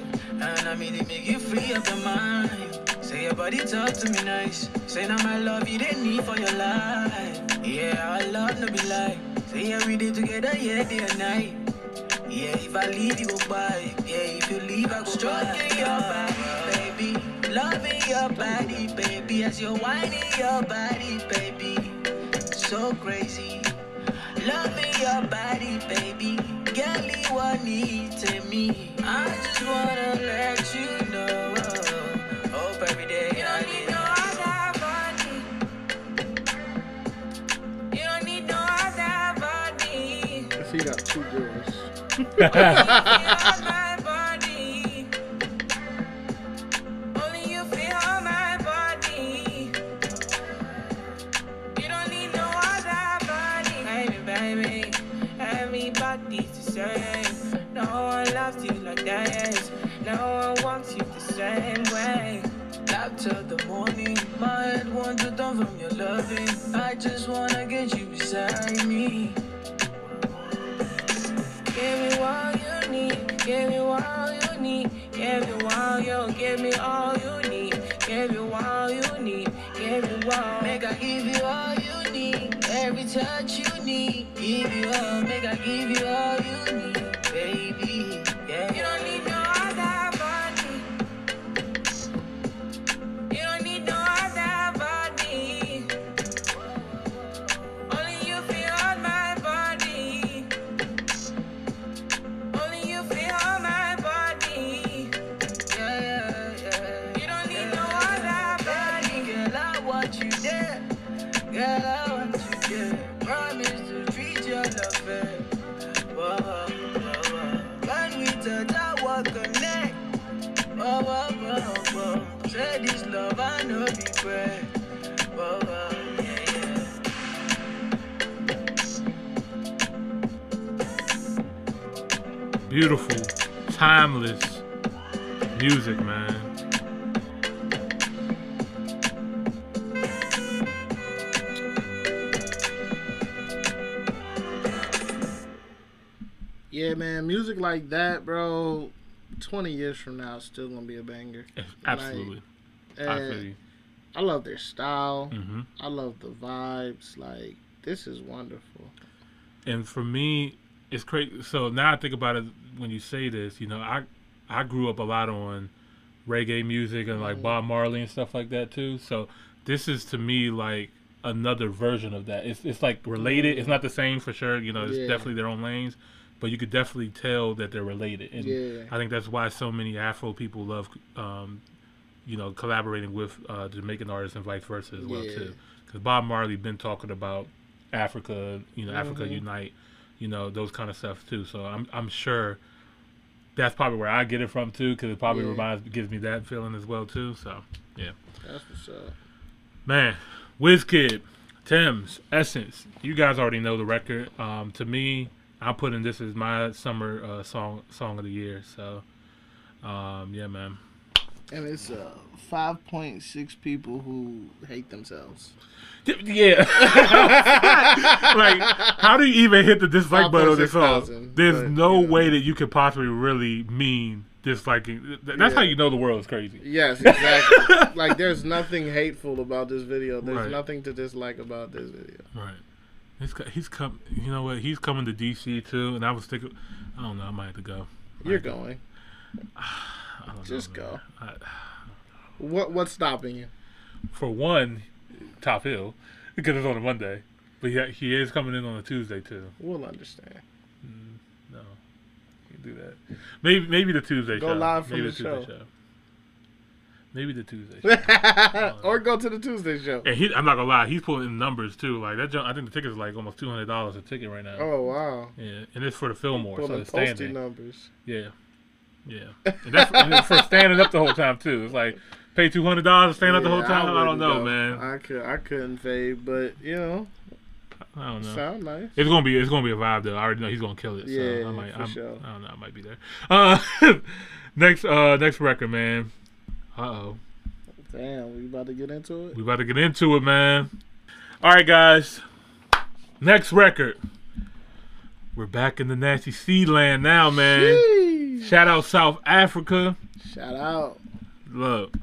I me they make you free up your mind. Say your body talk to me nice. Say now my love you didn't need for your life. Yeah, our love no be lie. Say yeah we day together, yeah, day and night. Yeah, if I leave you go by. Yeah, if you leave I go Stroking your body, baby. Loving your body, baby. As you're whining your body, baby. So crazy. Loving your body, baby. Girl, you want need to me. I just wanna let you know. Hope every day You I don't need no other body. You don't need no other body. Cause he got two girls. one loves you like that. No one wants you the same way. Love till the morning. My head wants to turn from your loving. I just wanna get you beside me. Give me all you need. Give me all you need. Give me all you. Give me all you need. Give you all you need. Give you all. Make I give you all you need. Every touch you need. Give you all. Make I give you all you need. Baby. Love, I know regret. Whoa, whoa, yeah, yeah. beautiful, timeless music, man. Yeah, man. Music like that, bro. Twenty years from now, it's still gonna be a banger. Absolutely. I And feel you. I love their style. Mhm. I love the vibes. Like this is wonderful. and for me, it's crazy. So now I think about it when you say this. You know, I I grew up a lot on reggae music and like Bob Marley and stuff like that too. So this is to me like another version of that. It's it's like related. It's not the same for sure. You know, it's Yeah. definitely their own lanes, but you could definitely tell that they're related. And Yeah. I think that's why so many Afro people love. Um, you know, collaborating with uh, Jamaican artists and vice versa as well Yeah. too. Because Bob Marley been talking about Africa, you know, Africa Mhm. Unite, you know, those kind of stuff too. So I'm I'm sure that's probably where I get it from too, because it probably Yeah. reminds gives me that feeling as well too. So yeah, That's what's up. man, Wizkid, Tems, Essence, you guys already know the record. Um, to me, I'm putting this as my summer uh, song song of the year. So um, yeah, man. And it's uh, 5.6 people who hate themselves. Yeah. like, how do you even hit the dislike button on this song? 5,600, There's but, no you know. way that you could possibly really mean disliking. Th- That's how you know the world is crazy. Yes, exactly. like there's nothing hateful about this video. There's Right. nothing to dislike about this video. Right. He's he's come. You know what? He's coming to DC too, and I was thinking. I don't know. I might have to go. You're going. I don't Just know, go. I, What what's stopping you? For one, Top Hill because it's on a Monday, but he he is coming in on a Tuesday too. We'll understand. Mm, no, can't do that. Maybe maybe the Tuesday show. Go show. live from maybe the Tuesday show. Maybe the Tuesday. show. or uh, go to the Tuesday show. and he, I'm not gonna lie, he's pulling in numbers too. Like that, I think the ticket is like almost two hundred dollars a ticket right now. Oh wow. Yeah, and it's for the Fillmore, so it's standing. numbers. Yeah, yeah, and that's and for standing up the whole time too. It's like pay two hundred dollars to stand up the whole time. I, don't know, go. man. I could I couldn't fade, but you know, I don't know. sound nice. It's gonna be it's gonna be a vibe though. I already know he's gonna kill it. So Yeah, I might, for I'm, sure. I don't know. I might be there. Uh, next uh next record, man. Uh oh. Damn, we about to get into it. We about to get into it, man. All right, guys. Next record. We're back in the Nasty C land now, man. Sheesh. Shout out South Africa. Shout out. Look,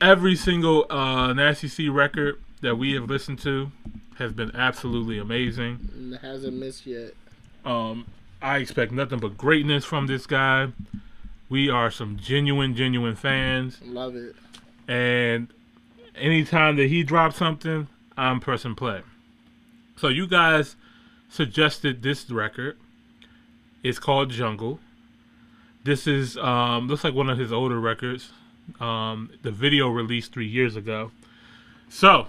every single uh, Nasty C record that we have listened to has been absolutely amazing. It hasn't missed yet. Um, I expect nothing but greatness from this guy. We are some genuine, genuine fans. Love it. and anytime that he drops something, I'm pressing play. So you guys suggested this record. It's called Jungle. This is um, looks like one of his older records. Um, the video released three years ago. So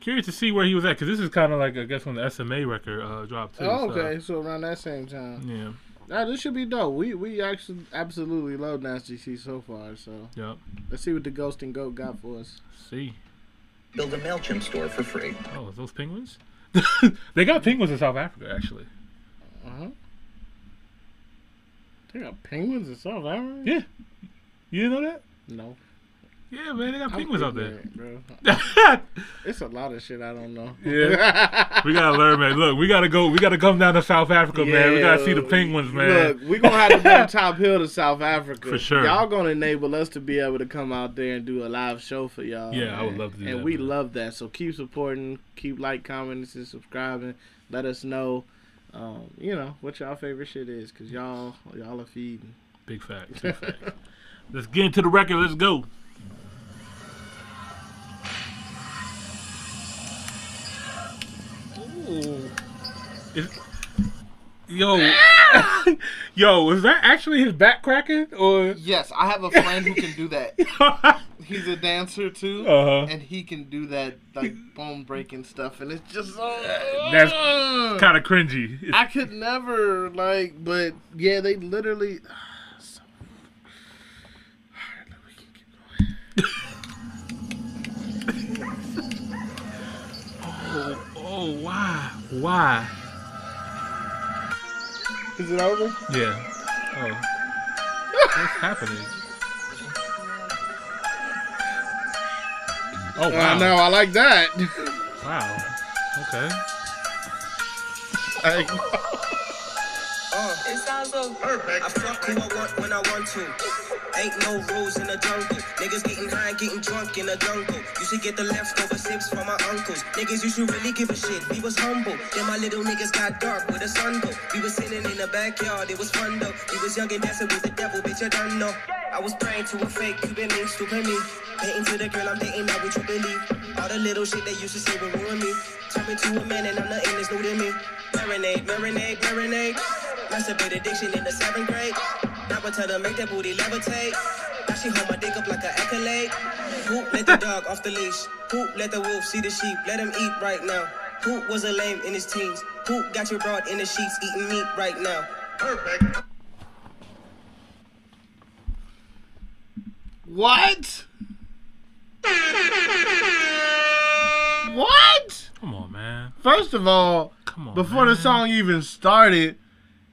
curious to see where he was at because this is kind of like I guess when the SMA record uh, dropped too. Oh, so, okay, so around that same time. yeah. Nah, this should be dope. We we actually absolutely love Nasty C so far. So Yep. let's see what the Ghost and Goat got for us. See. Build a MailChimp store for free. Oh, those penguins? they got penguins in South Africa actually. Uh huh. They got penguins in South Africa. Yeah. You didn't know that? No. Yeah, man, they got I'm penguins out there. bro. It's a lot of shit I don't know. Yeah, we gotta learn, man. Look, we gotta go. We gotta come down to South Africa, man. We gotta see the penguins, man. Look, we gonna have to bring Top Hill to South Africa For sure. Y'all gonna enable us to be able to come out there and do a live show for y'all. Yeah, I would love to do that. And that, we man. love that. So keep supporting, keep like, commenting, and subscribing. Let us know, um, you know, what y'all favorite shit is, cause y'all y'all are feeding. Big fact. Big fact. Let's get into the record. Let's go. Ooh. Is- yo, yo, is that actually his back cracking or? Yes, I have a friend who can do that. He's a dancer too, Uh-huh. and he can do that like bone breaking stuff, and it's just so. That's kind of cringy. I could never like, but yeah, they literally. So- Alright, we can keep going. Oh, oh, why, why? Is it over? Yeah. Oh, what's happening? Oh Uh, wow! no, I like that. Wow. Okay. Uh, it sounds so perfect. I fuck who I want when I want to. Ain't no rules in the jungle. Niggas getting high and getting drunk in the jungle. You should get the leftover sips from my uncles. Niggas, you should really give a shit. We was humble. Then my little niggas got dark with the sun go. We was sitting in the backyard. It was fun though. We was young and dancing with the devil, bitch. I don't know. I was praying to a fake Cuban link, stupid me. Painting to the girl I'm dating, now would you believe? All the little shit they used to say would ruin me. Turn me to a man and I'm nothing that's new to me. Marinade, marinade, marinade. Masturbate addiction in the seventh grade. Now I tell her make that booty levitate. Now she hold my dick up like an accolade. Who let the dog off the leash? Who let the wolf see the sheep? Let him eat right now. Who was a lame in his teens? Who got your broad in the sheets eating meat right now? Perfect. What? What? Come on, man. First of all, Come on. before the song even started,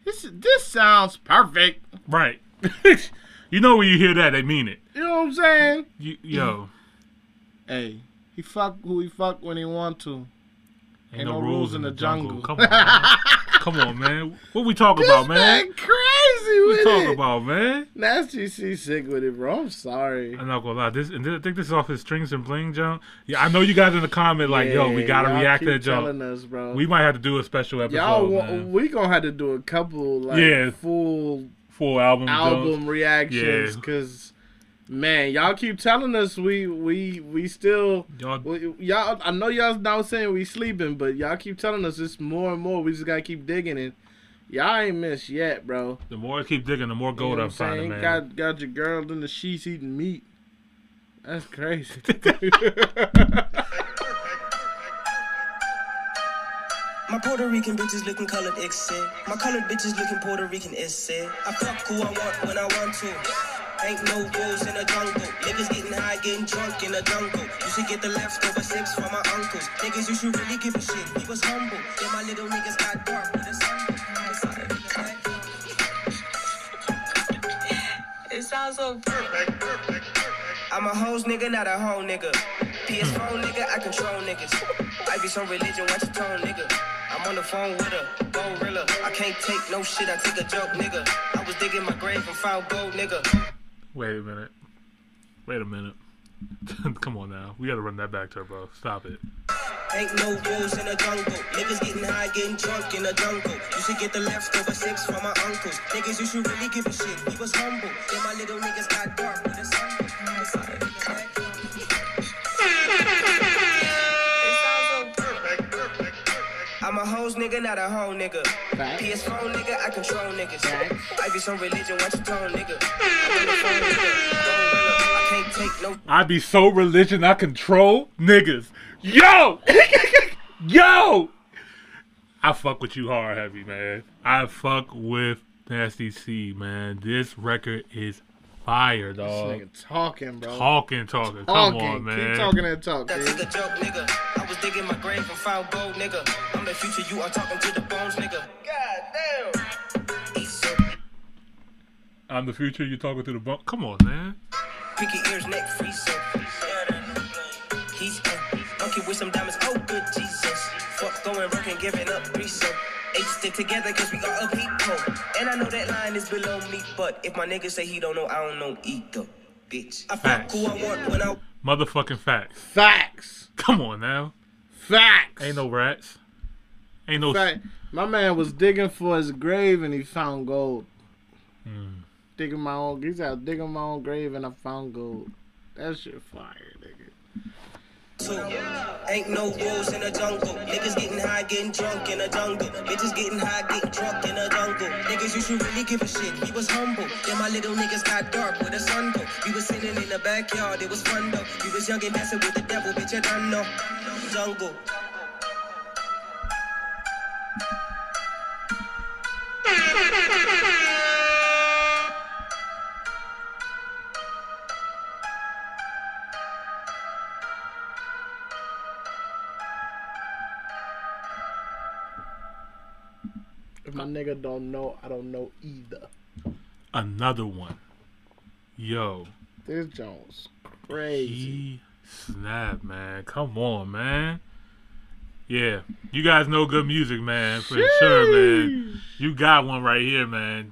this this sounds perfect. Right. you know when you hear that, they mean it. You know what I'm saying? You, yo, Hey, he fuck who he fuck when he want to. ain't, no, rules in the jungle. Come on, man. Come on, man. What we talking This about, man? man crazy What with we talking about, man? Nasty C sick with it, bro. I'm sorry. I'm not gonna lie. This and this, I think this is off his strings and bling jump. Yeah, I know you guys in the comment like, yo, we gotta react to that jump. telling us, bro. We might have to do a special episode. Y'all, man. we gonna have to do a couple like Yeah. full Full album. album jumps. reactions Yeah. Because Man, y'all keep telling us we we we still Y'all- we, y'all. I know y'all now saying we sleeping, but y'all keep telling us it's more and more. We just gotta keep digging and y'all ain't missed yet, bro. The more I keep digging, the more You know gold I'm I'm finding, man. Got got your girl in the sheets eating meat. That's crazy. My Puerto Rican bitches looking colored, it's said. My colored bitches looking Puerto Rican, it's said. I fuck who I want when I want to. Ain't no rules in the jungle. Niggas getting high, getting drunk in the jungle. You should get the leftover six from my uncles. Niggas, you should really give a shit. We was humble. Then my little niggas got dark. It sounds so perfect. I'm a hoes nigga, not a hoe nigga. PS4 nigga, I control niggas. I be some religion, watch your tone nigga. I'm on the phone with a gorilla. I can't take no shit, I take a joke nigga. I was digging my grave and found gold nigga. Wait a minute. Wait a minute. Come on now. We gotta run that back, Turbo. Stop it. Ain't no rules in the jungle. Niggas getting high, getting drunk in the jungle. You should get the six from my uncles. Niggas, you should really give a shit. We was humble. My little niggas got dark I'm a hoes nigga, not a hoe nigga. PS4 nigga, I control niggas. I be some religion, watch your tone nigga. I'm on the phone nigga. Gorilla. I can't take no I be so religion I control niggas. Yo! Yo! I fuck with you hard heavy, man. I fuck with Nasty C, man. This record is fire, This dog. nigga talking, bro. Talking, talking. Come Talking. on, man. Keep talking that talk, That dude. nigga joke, nigga. I was digging my grave and found gold, nigga. I'm the future, you are talking to the bones, nigga. God damn. I'm the future. You talking to the bump? Come on, man. Pinky ears, neck free, so. He's uh, monkey with some diamonds. Oh, good Jesus. Fuck going broke and giving up three, so. Eight stick together cause we are a people. And I know that line is below me, but if my nigga say he don't know, I don't know either. Bitch. I fuck Facts. who I want when I. Motherfucking facts. Facts. Come on now. Facts. Ain't no rats. Ain't no. Fact, my man was digging for his grave and he found gold. Hmm. Digging my own, he's out digging my own grave and I found gold. That shit fire, nigga. Two. Ain't no rules in the jungle. Niggas getting high, getting drunk in the jungle. Bitches getting high, getting drunk in the jungle. Niggas, you should really give a shit. We was humble. Then my little niggas got dark with the sun go. We was sitting in the backyard, it was fun though. We was young and dancing with the devil, bitch, I don't know. Jungle. If my nigga don't know, I don't know either. Another one. Yo. This Jones crazy. He snap, man. Come on, man. Yeah. You guys know good music, man. For sure, man. You got one right here, man.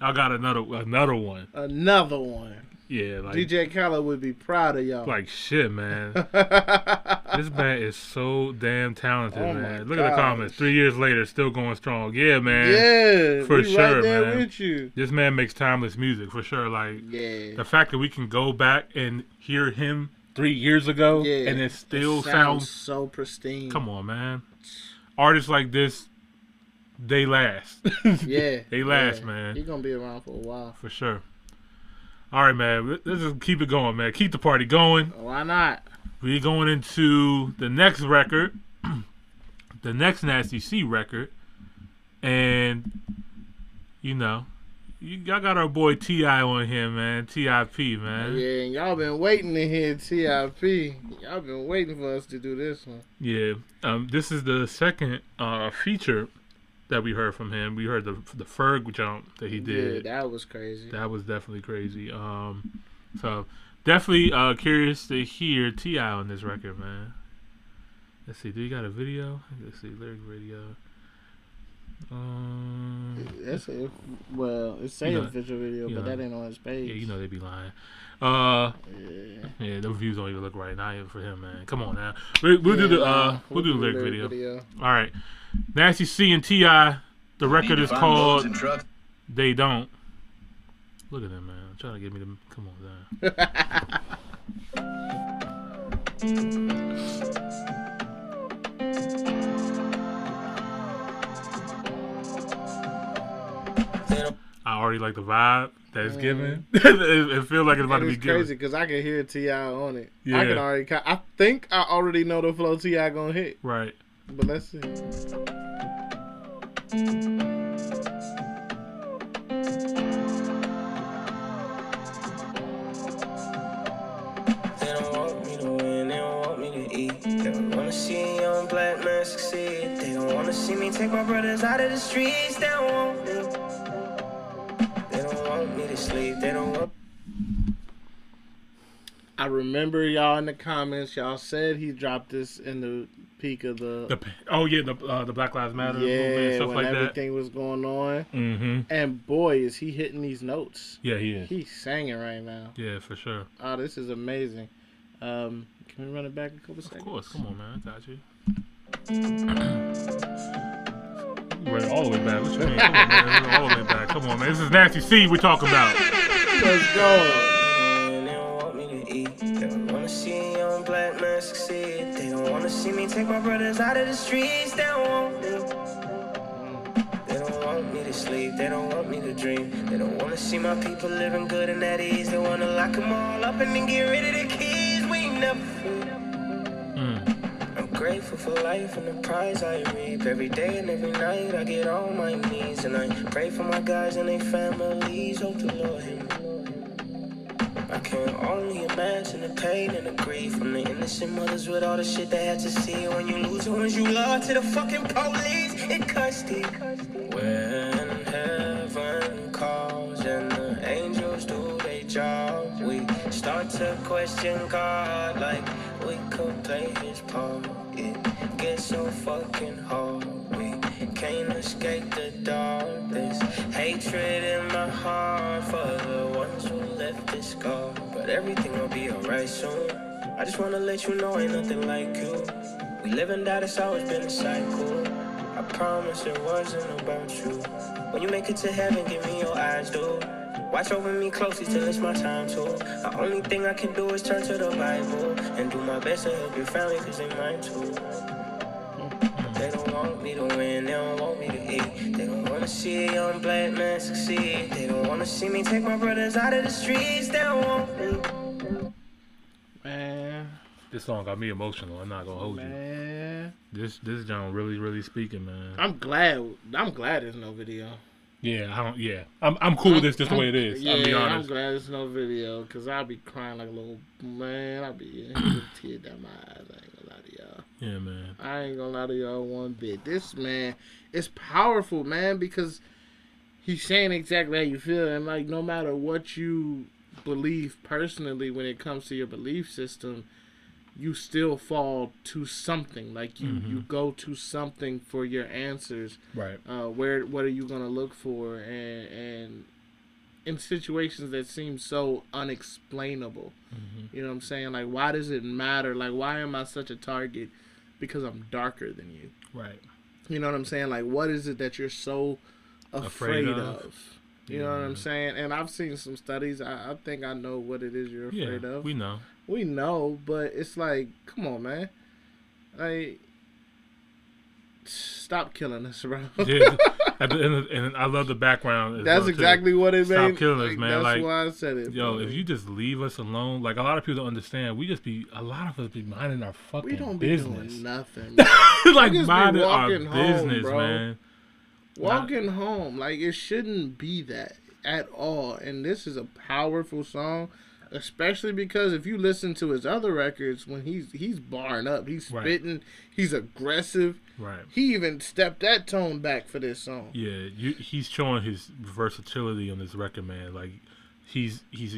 I got another another one. Another one. Yeah, like DJ Khaled would be proud of y'all. like shit, man. this man is so damn talented, Oh man. Look at the comments. Three years later, still going strong. Yeah, man. Yeah, for right sure, there man. with you. This man makes timeless music for sure. Like Yeah. the fact that we can go back and hear him three years ago, Yeah. and it still It sounds. so pristine. Come on, man. Artists like this, they last. Yeah. they last, yeah. man. He's gonna be around for a while. For sure. All right, man. Let- Let's just keep it going, man. Keep the party going. Why not? We're going into the next record, the next Nasty C record, and you know, you y'all got our boy T.I. on here, man. Tip, man. Yeah, and y'all been waiting to hear TIP. Y'all been waiting for us to do this one. Yeah. Um, this is the second uh feature that we heard from him. We heard the the Ferg jump that he did. Yeah, that was crazy. That was definitely crazy. Um, so definitely uh curious to hear T.I. on this record, man. Let's see. Do you got a video? Let's see. Lyric video. Um, That's a, well, it's saying You know- official video, but know. that ain't on his page. yeah, you know they'd be lying. Uh, Yeah. yeah, the views don't even look right. now for him, man. Come on now. We, we'll do the Yeah, uh, nah, we'll, do the lyric, lyric video. video. All right. Nasty C and Ti. The record is called loads and trucks. They Don't. Look at him, man. I'm Trying to get me to come on down. I already like the vibe that it's giving. it, it feels like it's about And to be it's crazy because I can hear T.I. on it. I Yeah. can already. I think I already know the flow T.I. gonna hit. Right. But let's see. They don't want me to win, they don't want me to eat. They don't wanna see a young black man succeed. They don't wanna see me take my brothers out of the streets. They don't want me. Sleep. They don't want. I remember y'all in the comments. Y'all said he dropped this in the peak of the. The, oh yeah, the uh, the Black Lives Matter movement yeah, and stuff when like that. everything was going on. Mm-hmm. And boy, is he hitting these notes. Yeah, he is. He's singing right now. Yeah, for sure. Oh, this is amazing. Um, can we run it back a couple of seconds? Of course, come on, man. I got you. We Run all the way back. What you mean? Come on, man. We're all the way back. Come on, man. This is Nasty C we're talking about. Let's go. They don't want me to eat. They don't wanna see a young black man succeed. They don't wanna see me take my brothers out of the streets. They don't want me. They don't want me to sleep. They don't want me to dream. They don't wanna see my people living good and at ease. They wanna lock them all up and then get rid of the keys. We never free. Grateful for life and the prize I reap. Every day and every night I get on my knees and I pray for my guys and their families. Hope the Lord hear. I can only imagine the pain and the grief from the innocent mothers with all the shit they had to see when you lose the ones you love to the fucking police. It cuts deep. When heaven calls and the angels do their job, we start to question God like we could play his part. It gets so fucking hard. We can't escape the dark. There's hatred in my heart for the ones who left this scar. But everything will be alright soon. I just wanna let you know ain't nothing like you. We live and die, it's always been a cycle. I promise it wasn't about you. When you make it to heaven, give me your eyes, dude. Watch over me closely till it's my time to. The only thing I can do is turn to the Bible and do my best to help your family, cause they mine too. They don't want me to win, they don't want me to eat. They don't wanna see a young black man succeed. They don't wanna see me take my brothers out of the streets. They don't want me. Man, This song got me emotional. I'm not gonna hold you. man. This this John really really speaking, man. I'm glad. I'm glad there's no video. Yeah, I don't. Yeah, I'm I'm cool with this just the way it is. Yeah, I'll be I'm glad there's no video because I'll be crying like a little man. I'll be tear down my eyes. I ain't gonna lie to y'all. Yeah, man. I ain't gonna lie to y'all one bit. This man is powerful, man, because he's saying exactly how you feel, and like no matter what you believe personally when it comes to your belief system, you still fall to something. Like you, you go to something for your answers. Right. Uh, where what are you gonna look for, and and in situations that seem so unexplainable. You know what I'm saying? Like, why does it matter? Like, why am I such a target? Because I'm darker than you. Right. You know what I'm saying? Like, what is it that you're so afraid, Afraid of? of? You know what I'm saying? And I've seen some studies. I, I think I know what it is you're Yeah, afraid of. we know. We know, but it's like, come on, man. Like, stop killing us, bro. Yeah, the and I love the background. That's well, too. exactly what it Stop made- killing us, man. that's like, why I said it, Yo, bro. if you just leave us alone, like a lot of people don't understand, we just be a lot of us be minding our fucking business. we don't be business. doing nothing. like We just be minding our home, business, bro. man. Walking home, like it shouldn't be that at all. And this is a powerful song, especially because if you listen to his other records, when he's he's barring up, he's Right. spitting, he's aggressive. Right. He even stepped that tone back for this song. Yeah, you, he's showing his versatility on this record, man. Like he's he's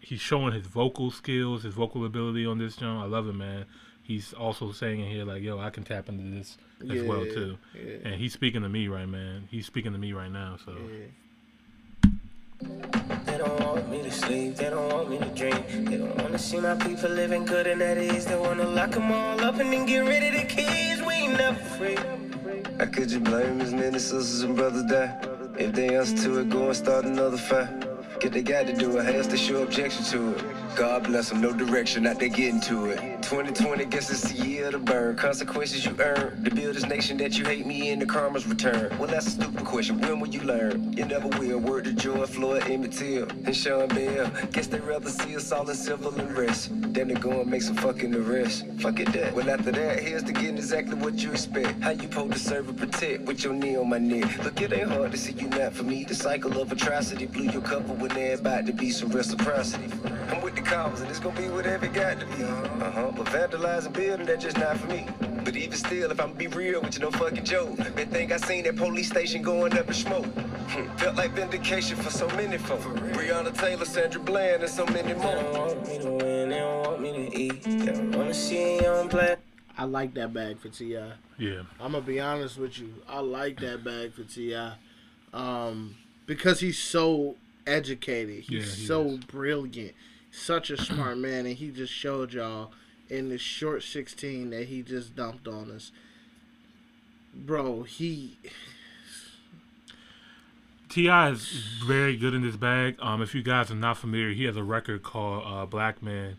he's showing his vocal skills, his vocal ability on this song. I love it, man. He's also saying in here like, "Yo, I can tap into this as well too." yeah. And he's speaking to me right, man. He's speaking to me right now. So They don't want me to sleep, they don't want me to dream. They don't wanna see my people living good and at ease. They wanna lock them all up and then get rid of the kids. We ain't never free. How could you blame as many sisters and brothers die? If they answer to it, go and start another fight. Get they got to do it, has to show objection to it. God bless them, no direction, not they getting to it. 2020, guess it's the year the bird. Consequences you earn. To build this nation that you hate me in the karma's return. Well, that's a stupid question. When will you learn? You never will. Word to George Floyd, Emmett Till, and Sean Bell. Guess they rather see us all in civil unrest than to go and make some fucking arrest. Fuck it that. Well, after that, here's to getting exactly what you expect. How you supposed to serve and protect with your knee on my neck. Look, it ain't hard to see you not for me. The cycle of atrocity blew your cover when there about to be some reciprocity. I'm with the cause, and it's gonna be whatever it got to be. Uh huh. But vandalizing building, that's just not for me. But even still, if I'm be real with you, no fucking joke. Been think I seen that police station going up in smoke. Hmm, Felt like vindication for so many folk. Breonna Taylor, Sandra Bland, and so many more. They don't want me to win, they don't want me to eat. They don't wanna see a young player. I like that bag for Ti. Yeah. I'm gonna be honest with you. I like that bag for T.I., um, because he's so educated. He's Yeah, he so brilliant, such a smart man, and he just showed y'all in this short 16 that he just dumped on us. Bro, he T.I. is very good in this bag. Um, if you guys are not familiar, he has a record called uh, Black Man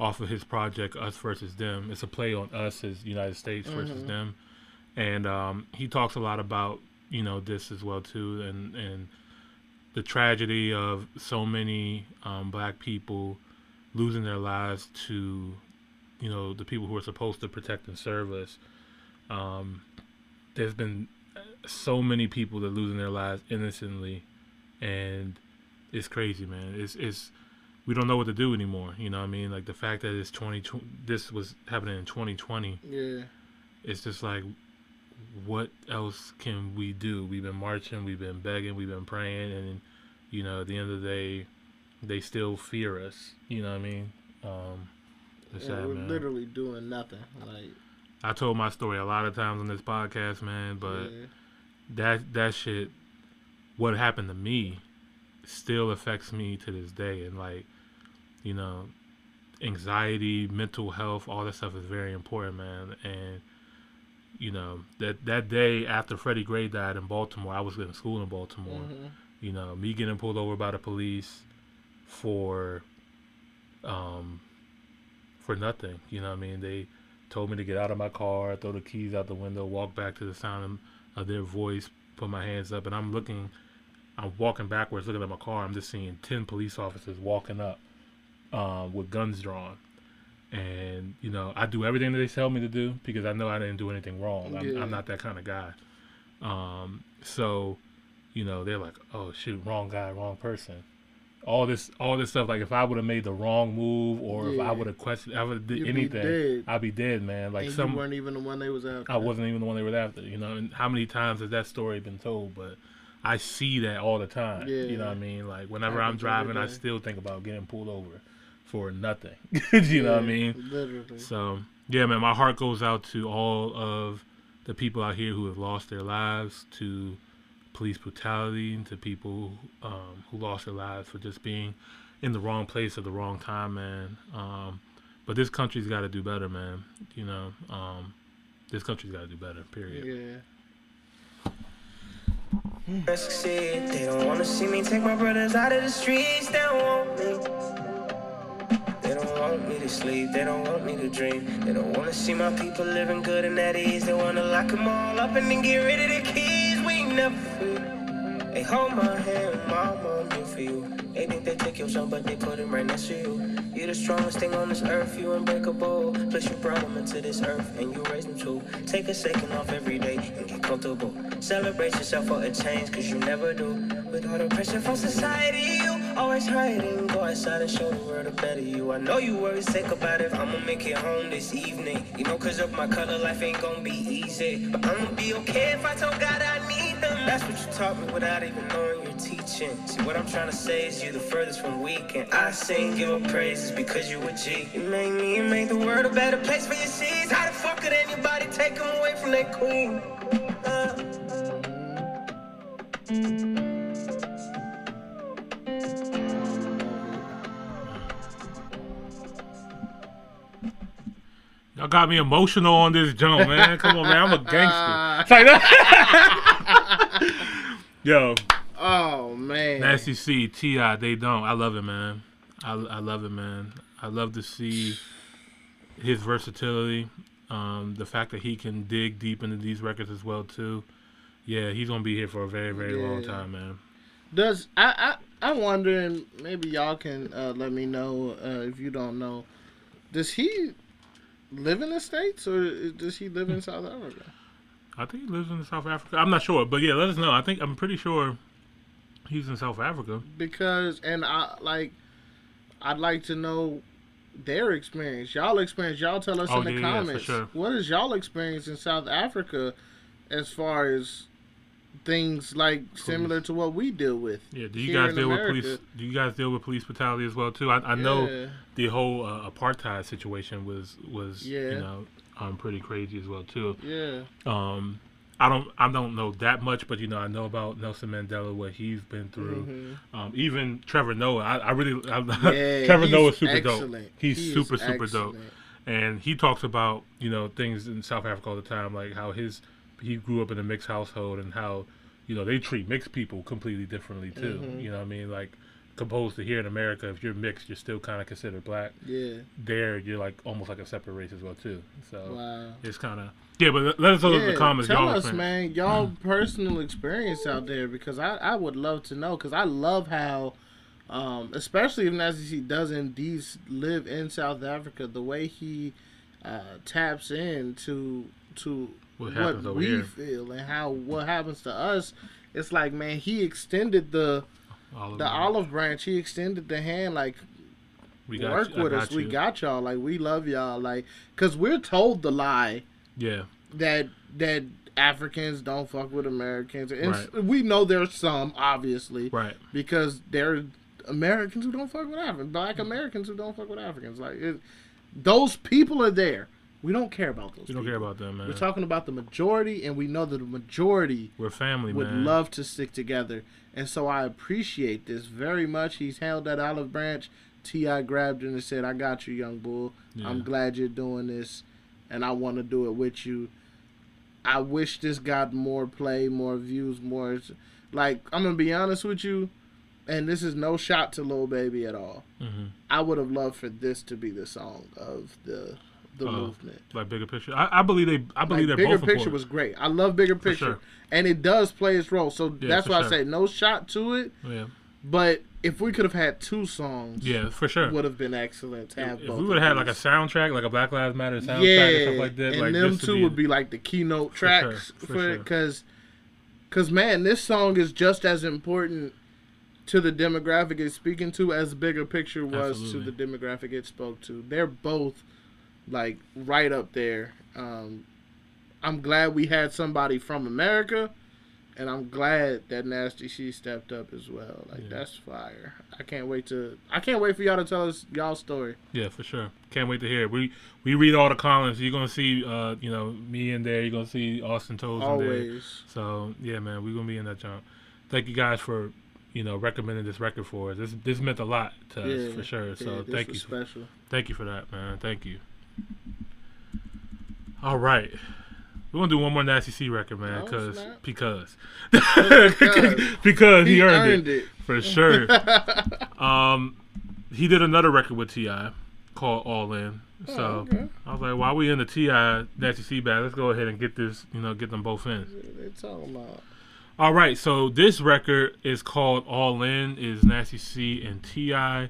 off of his project Us versus Them. It's a play on us as United States versus Mhm. them, and um, he talks a lot about you know this as well too, and and the tragedy of so many um, black people losing their lives to you know the people who are supposed to protect and serve us. Um, there's been so many people that are losing their lives innocently, and it's crazy, man. It's it's we don't know what to do anymore. You know what I mean? Like the fact that it's twenty this was happening in twenty twenty. Yeah. It's just like, what else can we do? We've been marching, we've been begging, we've been praying, and you know, at the end of the day, they still fear us. You know what I mean? Um, it's yeah, sad, we're man. literally doing nothing. Like I told my story a lot of times on this podcast, man, but Yeah. that that shit what happened to me still affects me to this day and like, you know, anxiety, mental health, all that stuff is very important, man. And you know, that that day after Freddie Gray died in Baltimore, I was in school in Baltimore. Mhm. You know, me getting pulled over by the police for um for nothing. You know what I mean? They told me to get out of my car, throw the keys out the window, walk back to the sound of, their voice, put my hands up, and I'm looking, I'm walking backwards, looking at my car. I'm just seeing ten police officers walking up um, with guns drawn, and you know I do everything that they tell me to do because I know I didn't do anything wrong. I'm, Yeah. I'm not that kind of guy. Um, so, you know, they're like, "Oh shoot, wrong guy, wrong person." All this, all this stuff. Like if I would have made the wrong move, or if I would have questioned, I would have did You'd be anything, dead. I'd be dead, man. Like and some, you weren't even the one they was after. I wasn't even the one they were after, you know. And how many times has that story been told? But I see that all the time. Yeah. You know what I mean? Like whenever Happens I'm driving, I still think about getting pulled over for nothing. you know what I mean? literally. So yeah, man, my heart goes out to all of the people out here who have lost their lives to police brutality, to people um, who lost their lives for just being in the wrong place at the wrong time, man. Um, but this country's got to do better, man. You know, um, this country's got to do better. Period. Yeah. I succeed. They don't wanna see me take my brothers out of the streets. They don't want me. They don't want me to sleep. They don't want me to dream. They don't wanna see my people living good and at ease. They wanna lock them all up and then get rid of the keys. We ain't never free. They hold my hand, mama, I'm here for you. They think they take your son, but they put him right next to you. You're the strongest thing on this earth, you unbreakable. Plus, you brought them into this earth and you raised them too. Take a second off every day and get comfortable. Celebrate yourself for a change, cause you never do. With all the pressure from society, you always hiding. Go outside and show the world a better you. I know you worry sick about if I'ma make it home this evening. You know, cause of my color, life ain't gonna be easy. But I'ma be okay if I told God I need them. That's what you taught me without even knowing you're teaching. See, what I'm trying to say is you're the furthest from weak. And I sing your praises because you a G. You make me, you make the world a better place for your seeds. How the fuck could anybody take them away from their queen? Uh. Y'all got me emotional on this jump, man. Come on, man. I'm a gangster. It's like that. Yo. Oh man. Nasty C, T.I., they don't. I love it, man. I, I love it, man. I love to see his versatility. Um, the fact that he can dig deep into these records as well too. Yeah, he's gonna be here for a very, very long time, man. Does I I I wonder, and maybe y'all can uh, let me know uh, if you don't know. Does he live in the states or does he live in South Africa? I think he lives in South Africa. I'm not sure, but yeah, let us know. I think I'm pretty sure he's in South Africa. Because and I like, I'd like to know their experience. Y'all experience. Y'all tell us Oh, in the yeah, yeah, comments. sure. What is y'all experience in South Africa, as far as things like similar to what we deal with? Yeah, do you guys deal America? with police? Do you guys deal with police brutality as well too? I, I know the whole uh, apartheid situation was was Yeah. you know um, pretty crazy as well too. Yeah. Um, I don't I don't know that much, but you know I know about Nelson Mandela, what he's been through. Mhm. Um, even Trevor Noah, I, I really I, Yeah, Trevor Noah's super dope. He's He super super dope, and he talks about you know things in South Africa all the time, like how his he grew up in a mixed household and how you know they treat mixed people completely differently too. Mhm. You know what I mean? Like composed to here in America, if you're mixed, you're still kind of considered black. Yeah. There, you're like almost like a separate race as well too. So Wow. it's kind of yeah. But let- us know in the comments. Tell y'all us, experience. man, y'all personal experience out there because I, I would love to know because I love how, um, especially if Nasty does indeed live in South Africa, the way he uh, taps into to to What what, we here. feel and how what happens to us. It's like man, he extended the Olive the branch. olive branch. He extended the hand like We got work you- with us. We got y'all. Like we love y'all. Like because we're told the lie Yeah. that that Africans don't fuck with Americans, and Right. we know there's some obviously, Right. Because there are Americans who don't fuck with Africans, Black Americans who don't fuck with Africans. Like it, those people are there. We don't care about those. We don't care about them, man. We're talking about the majority, and we know that the majority We're family, would man. love to stick together. And so I appreciate this very much. He's held that olive branch. T.I. grabbed it and said, "I got you, young bull. Yeah. I'm glad you're doing this, and I want to do it with you." I wish this got more play, more views, more. Like I'm gonna be honest with you, and this is no shot to Lil Baby at all. Mhm. I would have loved for this to be the song of the the Uh, movement. Like bigger picture. I, I believe they. I believe Like, bigger both picture important. was great. I love bigger picture, sure. and it does play its role. So Yeah, that's why I say no shot to it. Yeah. But if we could have had two songs, Yeah, for sure. would have been excellent to have If both. we would have had like a soundtrack, like a Black Lives Matter soundtrack yeah, and stuff like that, and like them two would be like the keynote For sure, tracks for for sure. because, because man, this song is just as important to the demographic it's speaking to as bigger picture was Absolutely. to the demographic it spoke to. They're both like right up there. Um, I'm glad we had somebody from America, and I'm glad that Nasty C stepped up as well. Like that's fire. I can't wait to. I can't wait for y'all to tell us y'all story. Yeah, for sure. Can't wait to hear it. We we read all the comments. You're gonna see, uh, you know, me in there. You're gonna see Austin Toes in there. Always. So yeah, man, we're gonna be in that jump. Thank you guys for, you know, recommending this record for us. This this meant a lot to us for sure. yeah, So thank you. special. Thank you for that, man. Thank you. All right. We're gonna do one more Nasty C record, man, No, because snap. because because. because he, He earned, earned it, it. for sure. um, he did another record with T.I. called All In. So Oh, okay. I was like, while we in the T.I. Nasty C bag, let's go ahead and get this, you know, get them both in. They talking about. All right, so this record is called All In. Is Nasty C and Ti.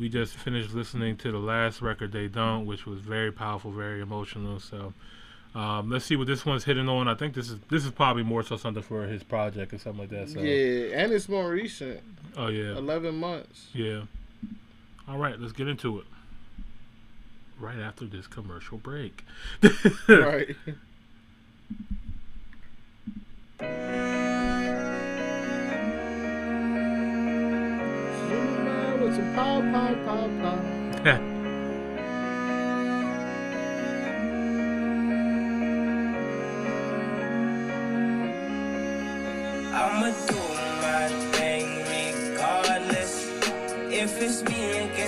We just finished listening to the last record they don't, which was very powerful, very emotional. So um, let's see what this one's hitting on. I think this is this is probably more so something for his project or something like that. So Yeah, and it's more recent. oh yeah, Eleven months. yeah. All right, let's get into it. Right after this commercial break. right. pow, pow, pow, pow. I'ma do my thing regardless. If it's me against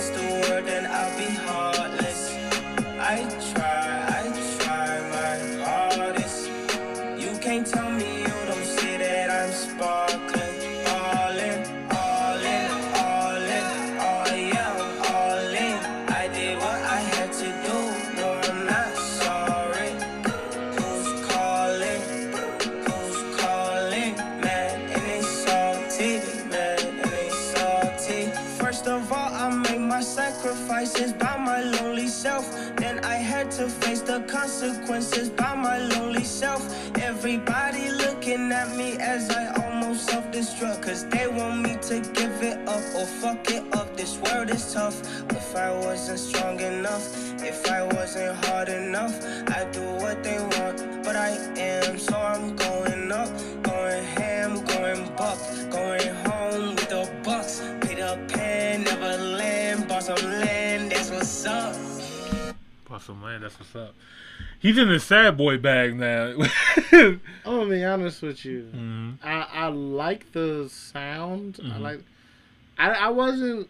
up or fuck it up. This world is tough. If I wasn't strong enough, if I wasn't hard enough, I'd do what they want. But I am, so I'm going up, going ham, going buck, going home with the bucks. Peter Pan, Neverland, bought some land, that's what's up. Bought some land. That's what's up. He's in his sad boy bag now. I'm gonna be honest with you. Mhm. I I like the sound. I Mhm. like. I I wasn't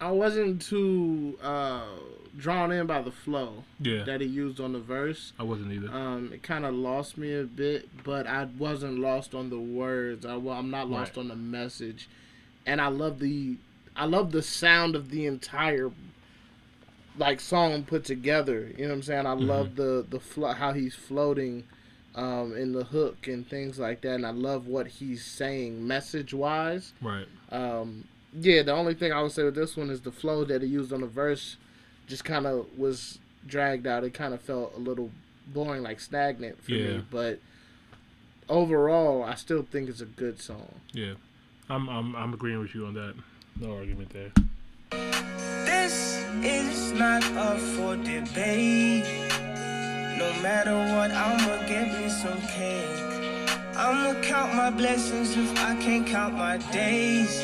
I wasn't too uh, drawn in by the flow Yeah. that he used on the verse. I wasn't either. Um, it kind of lost me a bit, but I wasn't lost on the words. I, I'm not lost Right. on the message, and I love the I love the sound of the entire like song put together. You know what I'm saying? I love the the flo- how he's floating um, in the hook and things like that, and I love what he's saying message wise. Right. Um, yeah, the only thing I would say with this one is the flow that he used on the verse just kind of was dragged out. It kind of felt a little boring, like stagnant for Yeah. me. But overall, I still think it's a good song. Yeah. I'm I'm I'm agreeing with you on that. No argument there. This is not up for debate. No matter what, I'ma give me some cake. I'ma count my blessings if I can't count my days.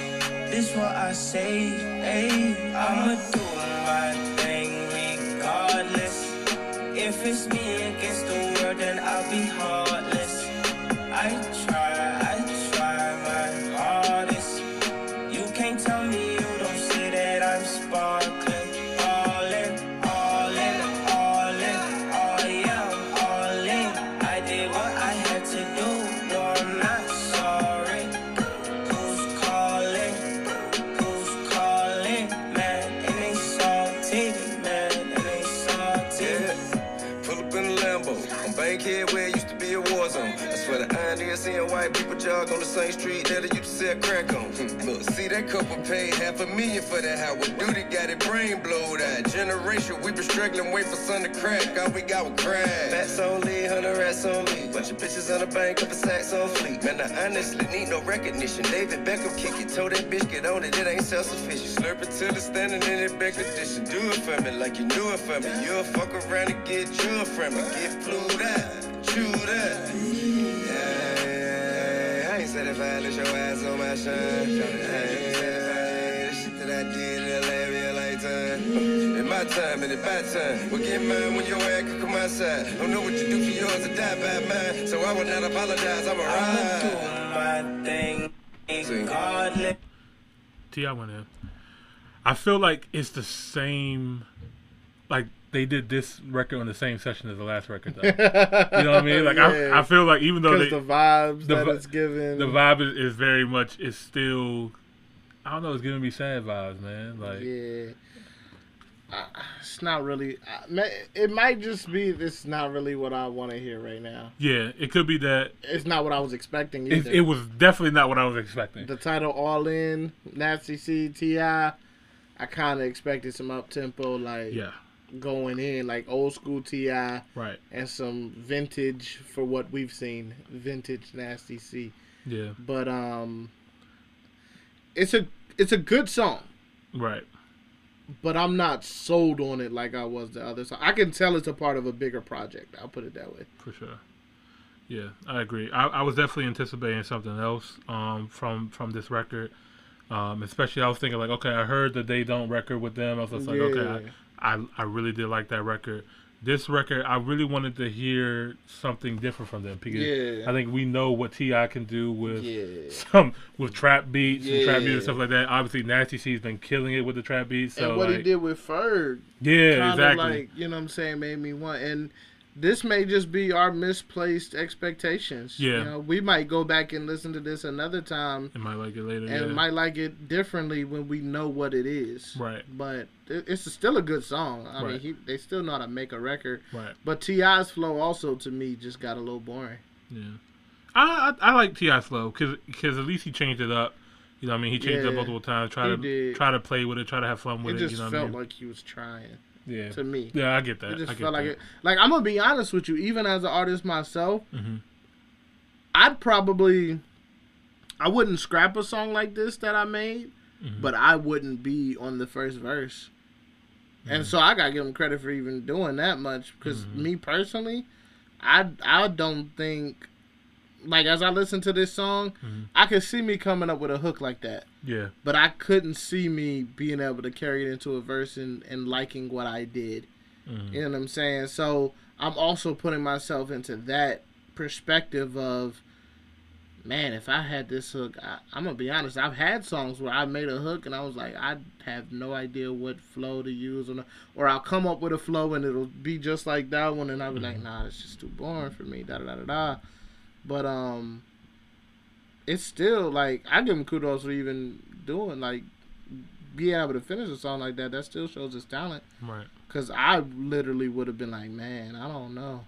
This what I say, hey. I'ma do my thing regardless. If it's me against the world, then I'll be heartless. I on the same street that I used to sell crack on. Hmm, Look, see that couple paid half a million for that house. What duty got it brain blowed out. Generation, we been struggling, wait for sun to crack. All we got was crack. Fats on lead, hundred rats on me. Bunch of bitches on the bank, couple sacks on fleet. Man, I honestly need no recognition. David Beckham kick it, told that bitch get on it, it ain't self-sufficient. Slurp it till it's standing in it back condition. Do it for me like you knew it for me. You'll fuck around and get you from me. Get flued out, chew that. Your ass on my shine. I ain't said if I the shit that I did in the last real. In my time and in my time, we'll get mine when your ass can come outside. Don't know what you do for yours to die by mine. So I will not apologize, I'm a ride. Do my thing regardless. T.I. went in. I feel like it's the same. Like they did this record on the same session as the last record, though. you know what I mean? Like Yeah. I, I feel like even though they, the vibes that vi- it's given. the vibe is, is very much is still. I don't know. It's giving me sad vibes, man. Like yeah. Uh, it's not really. Uh, it might just be. It's not really what I want to hear right now. yeah, it could be that. It's not what I was expecting It, either. it was definitely not what I was expecting. the title All In, Nasty C, T.I. I kind of expected some up tempo, like Yeah. Going in, like old school T.I., Right. and some vintage for what we've seen, vintage Nasty C. Yeah. But um, it's a it's a good song, Right. but I'm not sold on it like I was the other song. I can tell it's a part of a bigger project. I'll put it that way. For sure. Yeah, I agree. I, I was definitely anticipating something else um, from from this record. Um, especially, I was thinking like, okay, I heard the They Don't record with them. I was just like, okay, Yeah. I, I I really did like that record. This record, I really wanted to hear something different from them because Yeah. I think we know what T.I. can do with Yeah. some with trap beats and trap Yeah. and stuff like that. Obviously, Nasty C's been killing it with the trap beats. So and what like, he did with Ferg, Yeah, exactly. Like you know what I'm saying, made me want. And this may just be our misplaced expectations. Yeah. you know, we might go back and listen to this another time, And might like it later. and yeah. might like it differently when we know what it is. Right. But it's still a good song. I mean, he, they still know how to make a record. Right. But T.I.'s flow also to me just got a little boring. Yeah, I I, I like T.I.'s flow because at least he changed it up. You know, what I mean, he changed it up multiple times. Try to did. try to play with it, try to have fun with It it. just you know felt what I mean? like he was trying. Yeah. To me. Yeah, I get that. It just I felt like that. it. Like I'm gonna be honest with you, even as an artist myself, Mhm. I'd probably, I wouldn't scrap a song like this that I made, Mm-hmm. but I wouldn't be on the first verse. And Mm-hmm. so I gotta give him credit for even doing that much because Mm-hmm. me personally, I I don't think, like as I listen to this song, Mm-hmm. I could see me coming up with a hook like that. Yeah. But I couldn't see me being able to carry it into a verse and, and liking what I did. Mhm. You know what I'm saying? So I'm also putting myself into that perspective of, man, if I had this hook, I, I'm gonna be honest. I've had songs where I made a hook and I was like, I have no idea what flow to use, or or I'll come up with a flow and it'll be just like that one, and I'll be like, nah, it's just too boring for me. Da da da da da. But um, it's still like I give him kudos for even doing like being able to finish a song like that. That still shows his talent. Right. Cause I literally would have been like, man, I don't know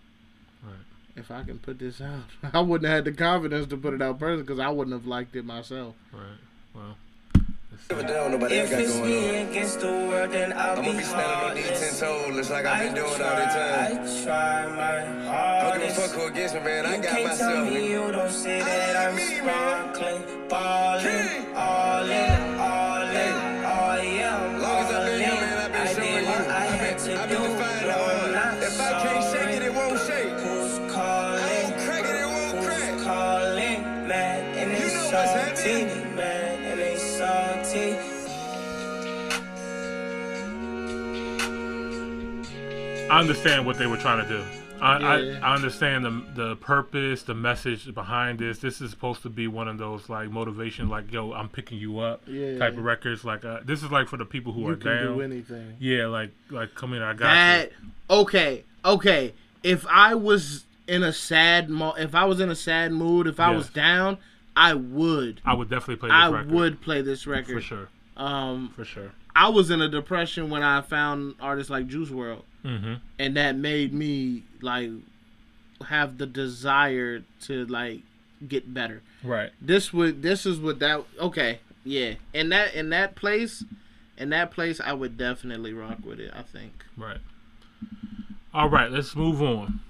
Right. if I can put this out. I wouldn't have had the confidence to put it out personally because I wouldn't have liked it myself. Right. Well. Give a damn nobody If it's me against the world, then I'll I'm be gonna be standing on these ten toes, like I've been doing all the time. I try my Don't give a hardest. fuck who against me, man. I got can't myself. tell me you don't see that I'm sparkling, ballin', all in, I understand what they were trying to do. I, Yeah. I, I understand the the purpose, the message behind this. This is supposed to be one of those like motivation, like yo, I'm picking you up Yeah. type of records. Like uh, this is like for the people who You are can down. do anything. Yeah, like like come in, I got That okay, okay. If I was in a sad mo, if I was in a sad mood, if I Yes. was down, I would. I would definitely play this I record. would play this record for sure, Um, for sure. I was in a depression when I found artists like Juice WRLD, Mm-hmm. and that made me like have the desire to like get better. Right. This would this is what that okay yeah in that in that place in that place I would definitely rock with it. I think. Right. All right, let's move on.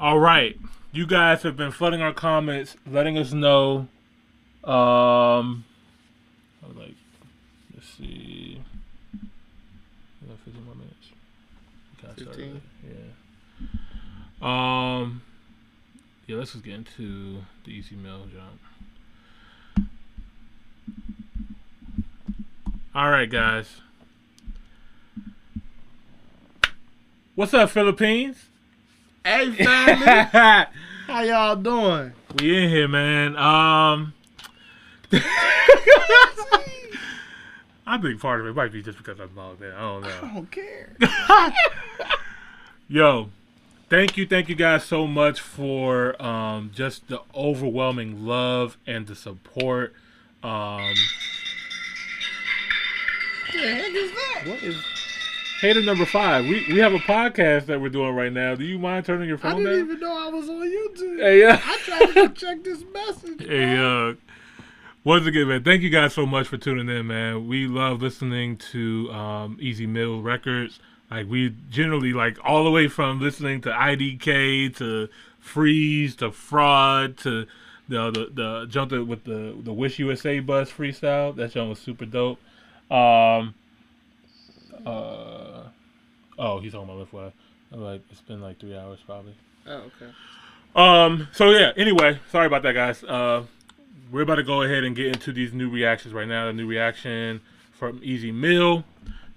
All right, you guys have been flooding our comments, letting us know. Um, like, let's see. We got 15 more minutes. We got started 15? Yeah. Um. Yeah, let's just get into the Ez Mil jump. All right, guys. What's up, Philippines? Hey family, how y'all doing? we in here, man. Um, I think part of it might be just because I'm all there. I don't know. I don't care. Yo, thank you, thank you guys so much for um, just the overwhelming love and the support. Um, What the heck is that? What is? hater number five. We we have a podcast that we're doing right now. Do you mind turning your phone down? I didn't down? even know I was on YouTube. Hey, yeah. I tried to check this message. Hey, uh, once again, man, thank you guys so much for tuning in, man. We love listening to um, Ez Mil Records. Like we generally like all the way from listening to IDK to Freeze to Fraud to the the, the jump with the the Wish USA bus freestyle. That jump was super dope. Um, uh, oh, he's talking about Lift Web. I'm like, it's been like three hours probably. Oh, okay. Um. So yeah. Anyway, sorry about that, guys. Uh, we're about to go ahead and get into these new reactions right now. The new reaction from Ez Mil.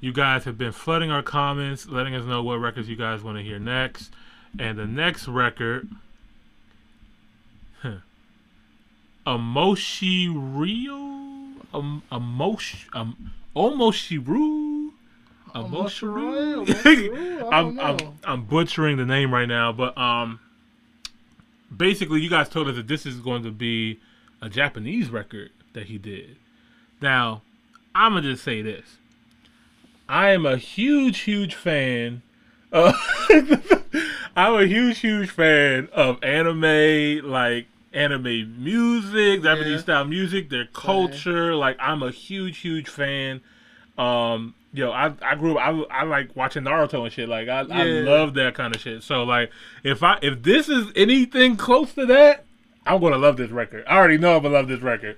You guys have been flooding our comments, letting us know what records you guys want to hear next. And the next record, huh, Amoshi Rio, um, Amosh, um, Omoshiru, Omoshiru, Omoshiru, I I'm, I'm. I'm butchering the name right now, but um, basically, you guys told us that this is going to be a Japanese record that he did. Now, I'm gonna just say this: I am a huge, huge fan. Of I'm a huge, huge fan of anime, like anime music, Japanese Yeah. style music, their culture. Like, I'm a huge, huge fan. Um, yo, I I grew up. I, I like watching Naruto and shit. Like I, I love that kind of shit. So like, if I if this is anything close to that, I'm gonna love this record. I already know I'm gonna love this record.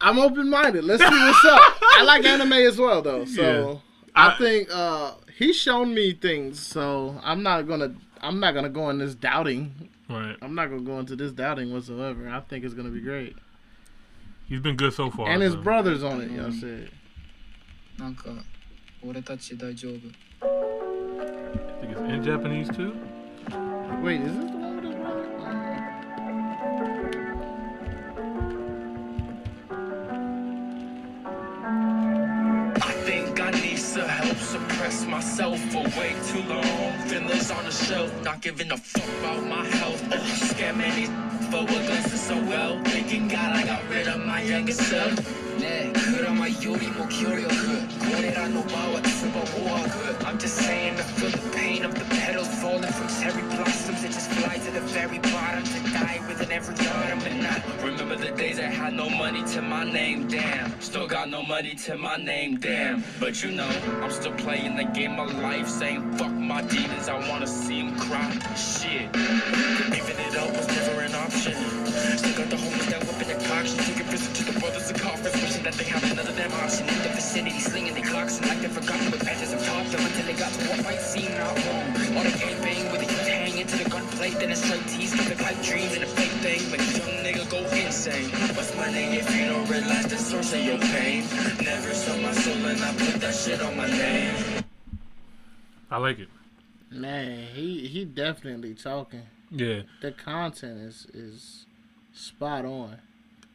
I'm open minded. Let's see what's up. I like anime as well though, so yeah. I, I, think uh, he's shown me things, so I'm not gonna I'm not gonna go in this doubting. Right. I'm not gonna go into this doubting whatsoever. I think it's gonna be great. He's been good so far. And his so. brother's on it, y'all said. I think it's in Japanese too. Wait, is it? Myself for way too long. Feelings on the shelf, not giving a fuck about my health. Scamming these for what glasses so well? Thanking God I got rid of my youngest self. 네 그나마 요리 뭐 기울여 그 고래라 노바와 트바 우와 그 I'm just saying I feel the pain of the petals falling from cherry blossoms. It just fly to the very bottom to die within every autumn And I remember the days I had no money to my name, damn. Still got no money to my name, damn. But you know, I'm still playing the game of life Saying fuck my demons, I wanna see them cry. Shit. That they have another damn option in the vicinity, slinging their clocks and like they've forgotten what patches have taught them until they got to what might seem not wrong. All the gang bang with the youth hang into the gunplate, then it's straight tease, give it pipe dreams and a fake thing, make a young nigga go insane. What's my name if you don't realize the source of your pain? Never sold my soul and I put that shit on my name. I like it. Man, he he definitely talking. Yeah. The content is is spot on.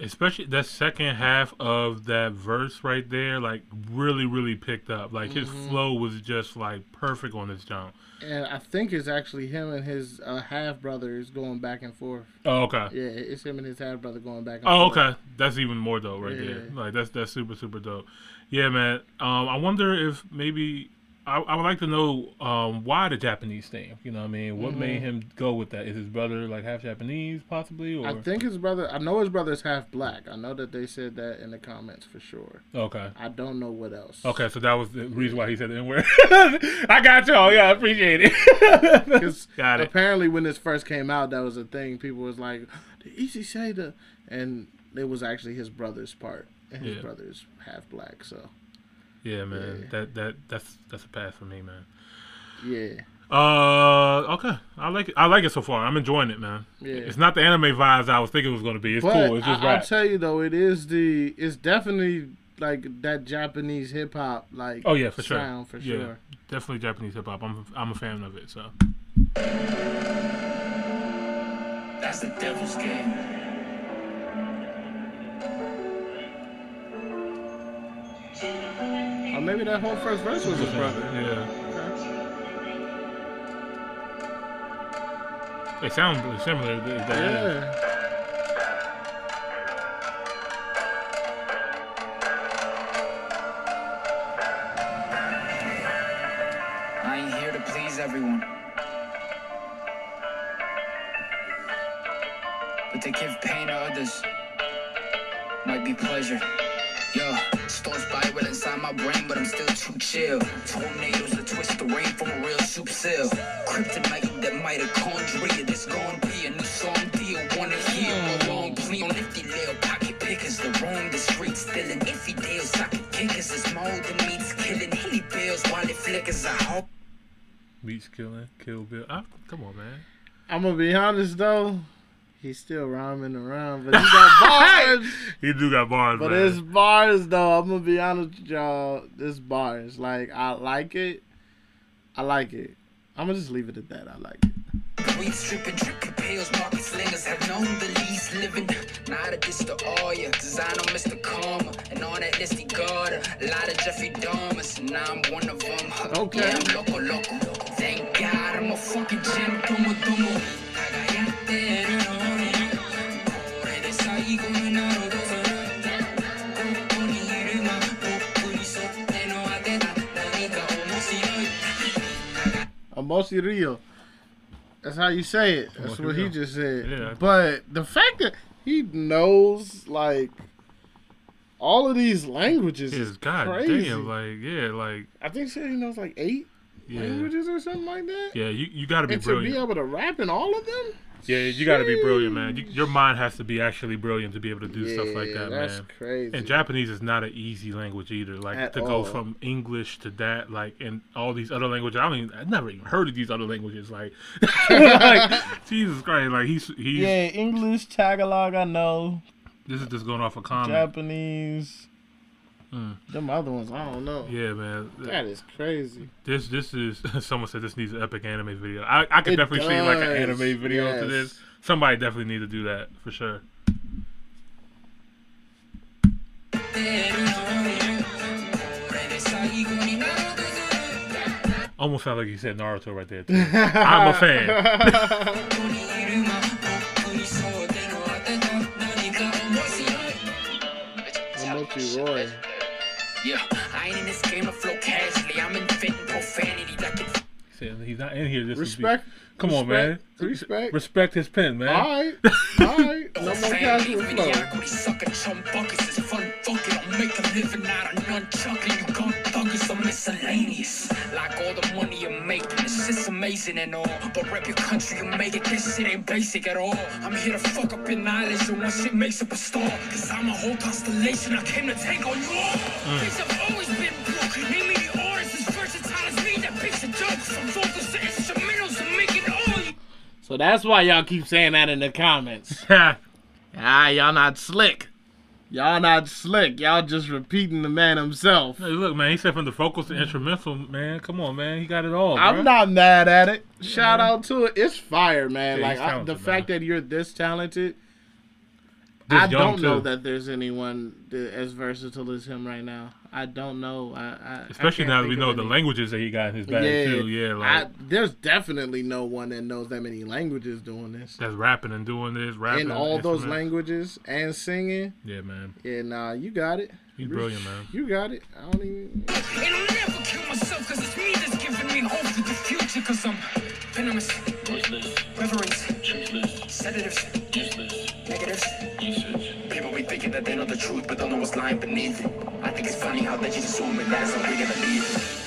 Especially that second half of that verse right there, like really, really picked up. Like his Mhm. flow was just like perfect on this jump. And I think it's actually him and his uh, half brothers going back and forth. Oh, okay. Yeah, it's him and his half brother going back and Oh, forth. okay. That's even more dope right there. Like that's that's super super dope. Yeah, man. Um, I wonder if maybe I, I would like to know um why the Japanese theme. You know, what I mean, what Mhm. made him go with that? Is his brother like half Japanese, possibly, or I think his brother. I know his brother's half black. I know that they said that in the comments for sure. Okay. I don't know what else. Okay, so that was the reason why he said the N word. I got y'all. Yeah, I appreciate it. Because got it. apparently when this first came out, that was a thing. People was like, "Did Easy say the?" And it was actually his brother's part, and his Yeah. brother's half black. So Yeah, man. That that that's that's a pass for me, man. yeah, Uh, okay. I like it. I like it so far. I'm enjoying it, man. Yeah. It's not the anime vibes I was thinking it was going to be. It's but cool. It's just I, I'll tell you though, it is the. It's definitely like that Japanese hip hop like. Oh yeah, for sure. sound for yeah, sure. definitely Japanese hip hop. I'm I'm a fan of it. So That's the devil's game. Or maybe that whole first verse was his brother. Yeah. They sound similar. They- they- Yeah. I ain't here to please everyone. But to give pain to others might be pleasure. Yo, storm spiral inside my brain, but I'm still too chill. Tornadoes that twist the rain from a real soup cell. Kryptonite, that mitochondria. This gon' be a new song. Do you wanna hear a long plea on nifty little pocket pickers? The roam the streets stealing iffy deals. Socket kickers is more than meats killing. Hilly bills while it flickers. I hope. Beats killing, Kill Bill. Ah, come on, man. I'm gonna be honest though, he's still rhyming around, but he got bars. He do got bars, But man. it's bars though. I'm gonna be honest with y'all. This bars. Like I like it. I like it. I'm gonna just leave it at that. I like it. Weed stripping, dripping pills, market slingers have known the least living. Not a diss to all ya, design on Mr. Karma, and all that listy garter. A lot of Jeffrey Dahmers, and now I'm one of them. Okay. Yeah, I'm loco, loco. Thank God I'm a fucking gem, tomo, tomo. Emosi Rio. That's how you say it. That's Emosi what he just said. Yeah. But the fact that he knows like all of these languages Is God crazy. damn, like yeah, like I think he knows like eight yeah, languages or something like that. yeah. You you got to be and to be able to rap in all of them. Yeah, you got to be brilliant, man. You, your mind has to be actually brilliant to be able to do stuff like that, that's man. crazy. And Japanese is not an easy language either. Like At to all. go from English to that, like, and all these other languages. I don't even, I've never even heard of these other languages. Like, like Jesus Christ, like he's he's. Yeah, English, Tagalog, I know. This is just going off a comment. Japanese. Mm. Them other ones, I don't know. Yeah, man. That is crazy. This this is someone said this needs an epic anime video. I I could It definitely see like an anime video to this. Somebody definitely need to do that for sure. Almost sound like you said Naruto right there. Too. I'm a fan. Roy. Yeah, I ain't in this game to flow casually. I'm inventing profanity like it's Saying he's not in here. This would be- Respect. Come on, man. Respect. Respect his pen, man. Alright. Alright. No more casual flow. mediocrity, chum buckets. It's fun, fuck it. I'll make living out of nunchucking. You gun thuggers are miscellaneous. Like all the money you're making, this shit's amazing and all. But rep your country, you make it. This shit ain't basic at all. I'm here to fuck up your knowledge and one shit makes up a star. Cause I'm a whole constellation. I came to take on you all. Things have always been broke. Name me the artist as versatile as me that picks a jokes from vocals to instrumentals and make it all you. So that's why y'all keep saying that in the comments. ah, y'all not slick. Y'all not slick. Y'all just repeating the man himself. Hey, look, man. He said from the vocals to instrumental, man. Come on, man. He got it all. I'm not mad at it. Shout out to it. It's fire, man. Yeah, like I, the talented, fact that you're this talented, This I don't know that there's anyone as versatile as him right now. I don't know. I, I Especially I now that we think of know the languages that he got in his bag Yeah, too. Yeah, like I, there's definitely no one that knows that many languages doing this. that's rapping and doing this, rapping In all those languages and singing. Yeah, man. Yeah, nah, you got it. He's brilliant, man. You got it. I don't even. And I'll never kill myself cause it's me that's giving me hope for the future cause I'm venomous, reverence, sedatives, negatives. People be thinking that they know the truth but don't know what's lying beneath it. I think it's funny how they just assume it, how we're gonna leave.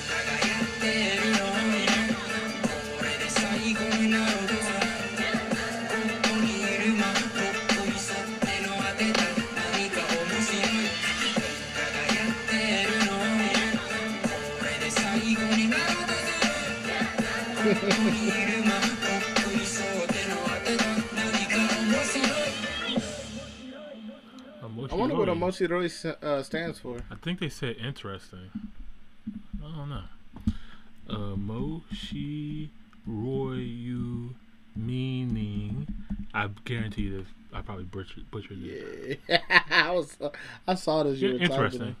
Wonder what. Omochiroi uh, stands for. I think they said interesting. I don't know. Emoshiroi meaning. I guarantee you this. I probably butchered, butchered it. Yeah, I was. I saw this. You Yeah, interesting.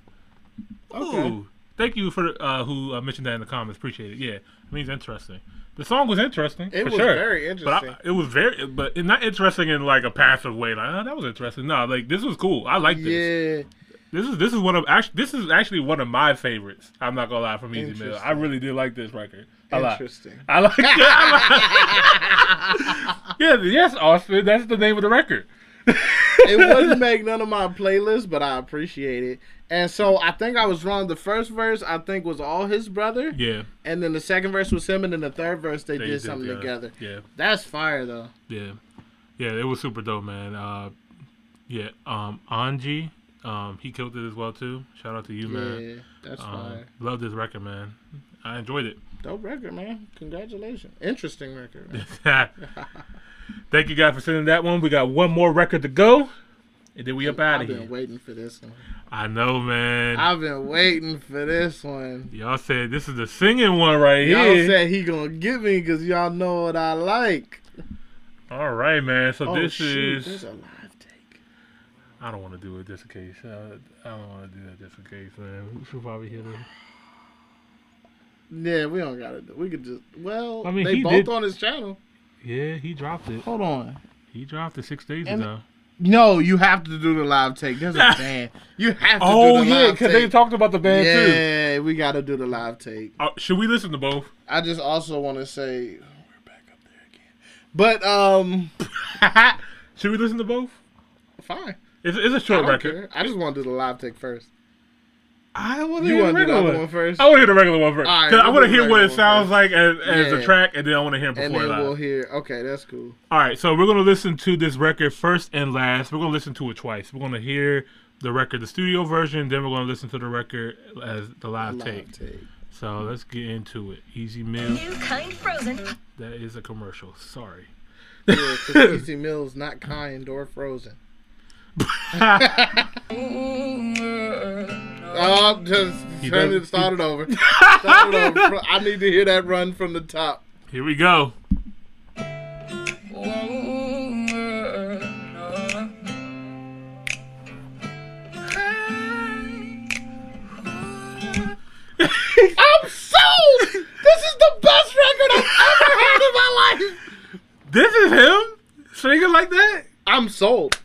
Okay. Ooh, thank you for uh, who uh, mentioned that in the comments. Appreciate it. Yeah, it means interesting. The song was interesting. It was sure. very But I- interesting. it was very, but not interesting in like a passive way. Like oh, that was interesting. No, like this was cool. I like this. Yeah. This is this is one of actually this is actually one of my favorites. I'm not gonna lie from Ez Mil. I really did like this record. A. Interesting. I like it. I like- yeah, yes, Austin. That's the name of the record. it wouldn't make none of my playlists, but I appreciate it. And so I think I was wrong. The first verse I think was all his brother. Yeah. And then the second verse was him, and then the third verse they, They did did something together. together. Yeah. That's fire though. Yeah, yeah, it was super dope, man. Uh, yeah, um, Anji, um, he killed it as well too. Shout out to you, man. Yeah, that's um, fire. Love this record, man. I enjoyed it. Dope record, man. Congratulations. Interesting record. Thank you guys for sending that one. We got one more record to go, and then we up out I've been waiting for this one. I know, man. I've been waiting for this one. Y'all said this is the singing one right here. Y'all said he gonna give me because y'all know what I like. All right, man. So Oh, this shoot, is. there's a live take. I don't want to do it just in case. Uh, I don't want to do that just in case, man. We should probably hit it. Yeah, we don't gotta do. We could just. Well, I mean, they he both did- on his channel. Yeah, he dropped it. Hold on. He dropped it six days And- ago. No, you have to do the live take. There's a band. You have to Oh do the yeah, because they talked about the band too. Yeah, we gotta do the live take. Uh, should we listen to both? I just also want to say we're back up there again. But um, should we listen to both? Fine. It's, it's a I short don't record. care. I just want to do the live take first. I want to hear the wanna do the regular one. one first? I want to hear the regular one first. All right, 'Cause I want to hear what it sounds first. like as, as a track, and then I want to hear it And before then live. we'll hear. Okay, that's cool. All right, so we're gonna listen to this record first and last. We're gonna listen to it twice. We're gonna hear the record, the studio version, then we're gonna listen to the record as the live, Live take. take. So let's get into it. Easy Meal. New kind frozen. That is a commercial. Sorry. Yeah, because Easy Mills not kind or frozen. Oh, just He turn it, start it over. Start it over. I need to hear that run from the top. Here we go. I'm sold. This is the best record I've ever heard in my life. This is him singing like that. I'm sold.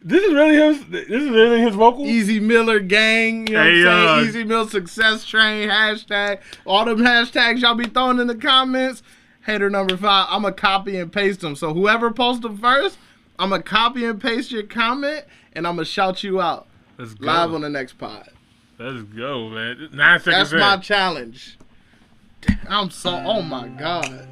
This is really his. This is really his vocal. Easy Miller gang, you know Hey, what I'm uh, saying? Ez Mil success train hashtag. All them hashtags y'all be throwing in the comments. Hater number five, I'm gonna copy and paste them. So whoever posts them first, I'm gonna copy and paste your comment, and I'm gonna shout you out Let's go. live on the next pod. Let's go, man. Nine seconds. That's my challenge. I'm so. Oh my god.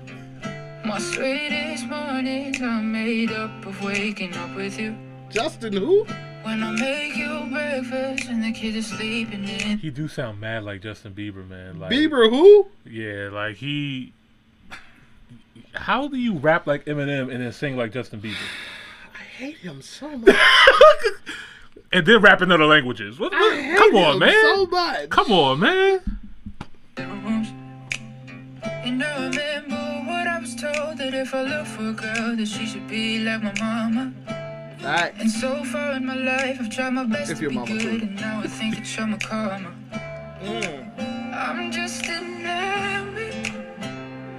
My sweetest mornings are made up of waking up with you. Justin who? When I make you breakfast and the kids are sleeping in. He do sound mad like Justin Bieber, man. Like Bieber who? Yeah, like he. How do you rap like Eminem and then sing like Justin Bieber? I hate him so much. And then rap in other languages. What, I what- hate come on, man. so much. Come on, man. And I remember what I was told that if I look for a girl, that she should be like my mama. Facts. And so far in my life, I've tried my best If to be good, cool. and now I think that you're my karma. I'm just enamored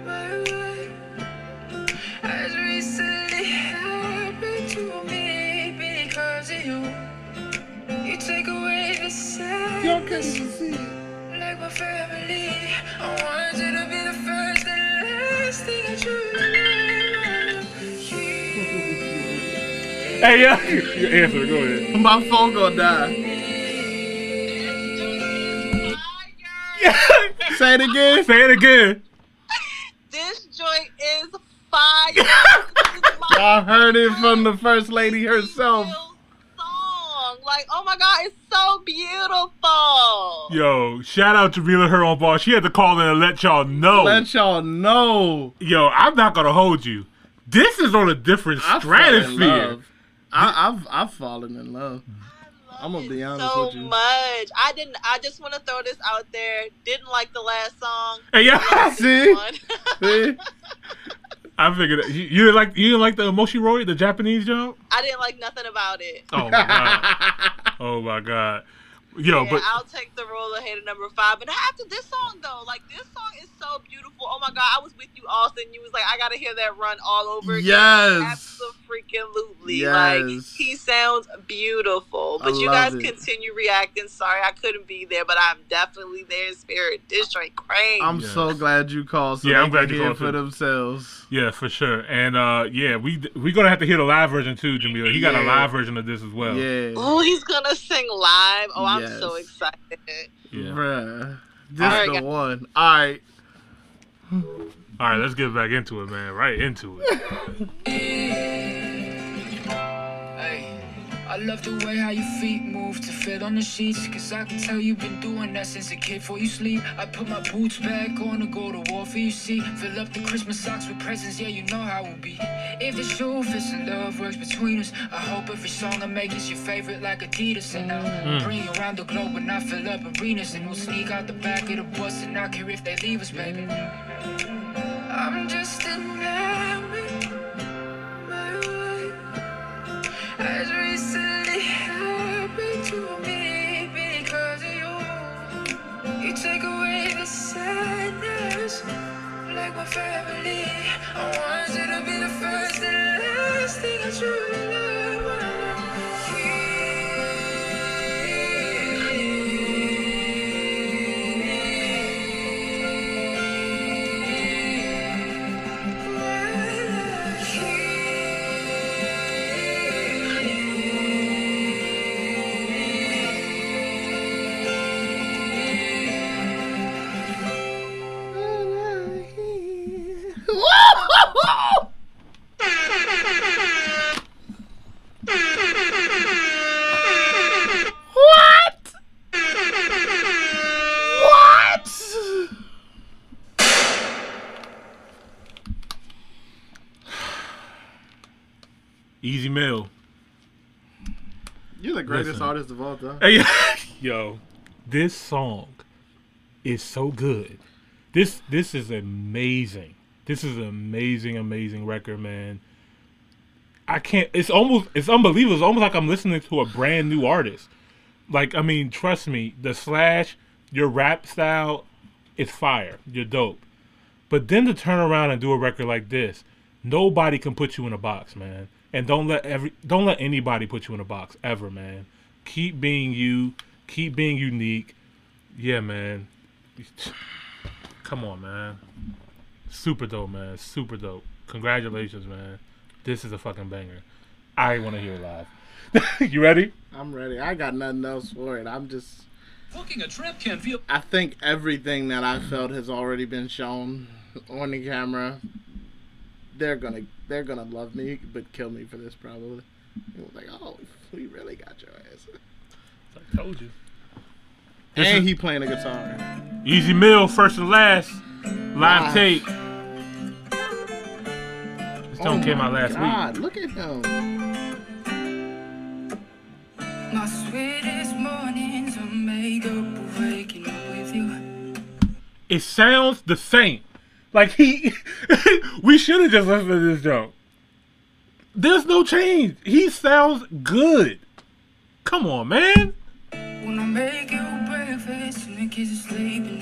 by what has recently happened to me because of you. You take away the sadness, like my family. I want you to be the first and last thing I truly Hey, yeah. You answer. Go ahead. My phone gonna die. Say it again. Say it again. This joint is fire. Y'all heard it from the first lady herself. song. Like, oh my god, it's so beautiful. Yo, shout out to Jamila her on ball. She had to call in and let y'all know. Let y'all know. Yo, I'm not gonna hold you. This is on a different I fell in stratosphere. Love. I, I've I've fallen in love. I'm gonna be honest So with you. So much. I didn't. I just want to throw this out there. Didn't like the last song. Hey, yeah. Love See? one. See? I figured you, you didn't like you didn't like the Emoshi the Japanese jump. I didn't like nothing about it. Oh my god. oh my god. Yo, yeah, but I'll take the role of hater number five. But after this song though, like this song is so beautiful. Oh my god, I was with you, Austin. You was like, I gotta hear that run all over again. Yes. Absolutely. Like Yes. he sounds beautiful. I But you love guys it. continue reacting. Sorry I couldn't be there, but I'm definitely there in spirit. This joint crazy. I'm so glad you called. So Yeah, they I'm glad can you hear called, for too. themselves. Yeah, for sure. And uh yeah, we we gonna have to hear the live version too, Jamila. He got a live version of this as well. Yeah. Oh, he's gonna sing live. Oh, I'm so excited. Yeah. Bruh. This All right, the guys. one. All right. All right, let's get back into it, man. Right into it. Hey, I love the way how your feet move to fit on the sheets. Cause I can tell you've been doing that since a kid before you sleep. I put my boots back on to go to war for you, see. Fill up the Christmas socks with presents, yeah, you know how it will be. If the shoe fits and love works between us, I hope every song I make is your favorite, like Adidas. And I'll Mm. bring you around the globe when I fill up arenas. And we'll sneak out the back of the bus and not care if they leave us, baby. I'm just by has recently happened to me because of you. You take away the sadness, like my family. I want you to be the first and last thing I truly love. What? What? Easy meal. You're the greatest Listen. artist of all time. Hey, yo, this song is so good. This this is amazing. This is an amazing, amazing record, man. I can't. It's almost. It's unbelievable. It's almost like I'm listening to a brand new artist. Like I mean, trust me, the Slash, your rap style, is fire. You're dope. But then to turn around and do a record like this, nobody can put you in a box, man. And don't let every don't let anybody put you in a box ever, man. Keep being you. Keep being unique. Yeah, man. Come on, man. Super dope, man. Super dope. Congratulations, man. This is a fucking banger. I want to hear it live. you ready? I'm ready. I got nothing else for it. I'm just. Booking a trip can feel. I think everything that I felt has already been shown on the camera. They're gonna they're gonna love me, but kill me for this probably. It was like, oh, we really got your ass. I told you. This and is- he playing a guitar. Ez Mil, first and last. Live Live. tape. This song Oh came my out last God, week. Look at him. My sweetest mornings are made up of waking up with you. It sounds the same. Like he, we should have just listened to this joke. There's no change. He sounds good. Come on, man. When I make you breakfast and the kids are sleeping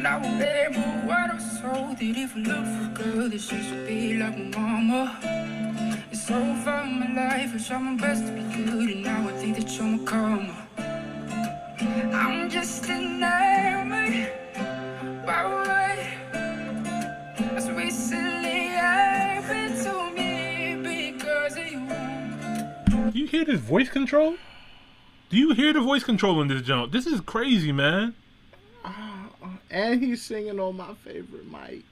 And I remember what I was told that if I look for a girl that she should be like my mama. It's so far in my life, I try my best to be good, and now I think that you're my karma. I'm just enamored by what has recently happened to me because of you. Do you hear this voice control? Do you hear the voice control in this jump? This is crazy, man. Oh, And he's singing on my favorite mic,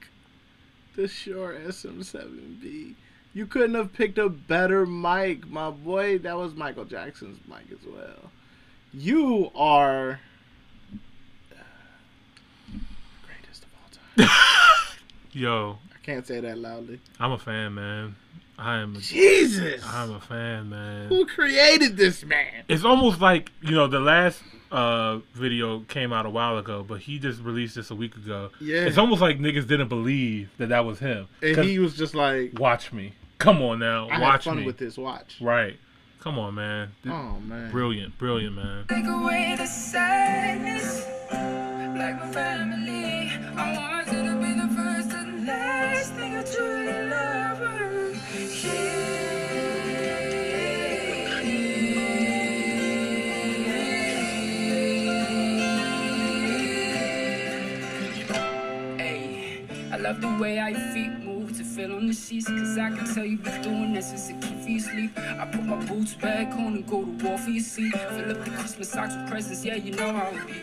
the Shure SM7B. You couldn't have picked a better mic, my boy. That was Michael Jackson's mic as well. You are greatest of all time. Yo, I can't say that loudly. I'm a fan, man. I am. A, Jesus! I'm a fan, man. Who created this man? It's almost like you know the last uh video came out a while ago, but he just released this a week ago. Yeah. It's almost like niggas didn't believe that that was him. and he was just like, watch me. Come on now, I had watch fun me. with this watch. Right. Come on, man. Oh, man. Brilliant, brilliant, man. Take away the sadness, like my family. I want you to be the first and last thing I truly love. Love the way your feet move to feel on the sheets. Cause I can tell you've been doing this since the kid for your sleep. I put my boots back on and go to war for your seat. Fill up the Christmas socks with presents, yeah, you know how it be.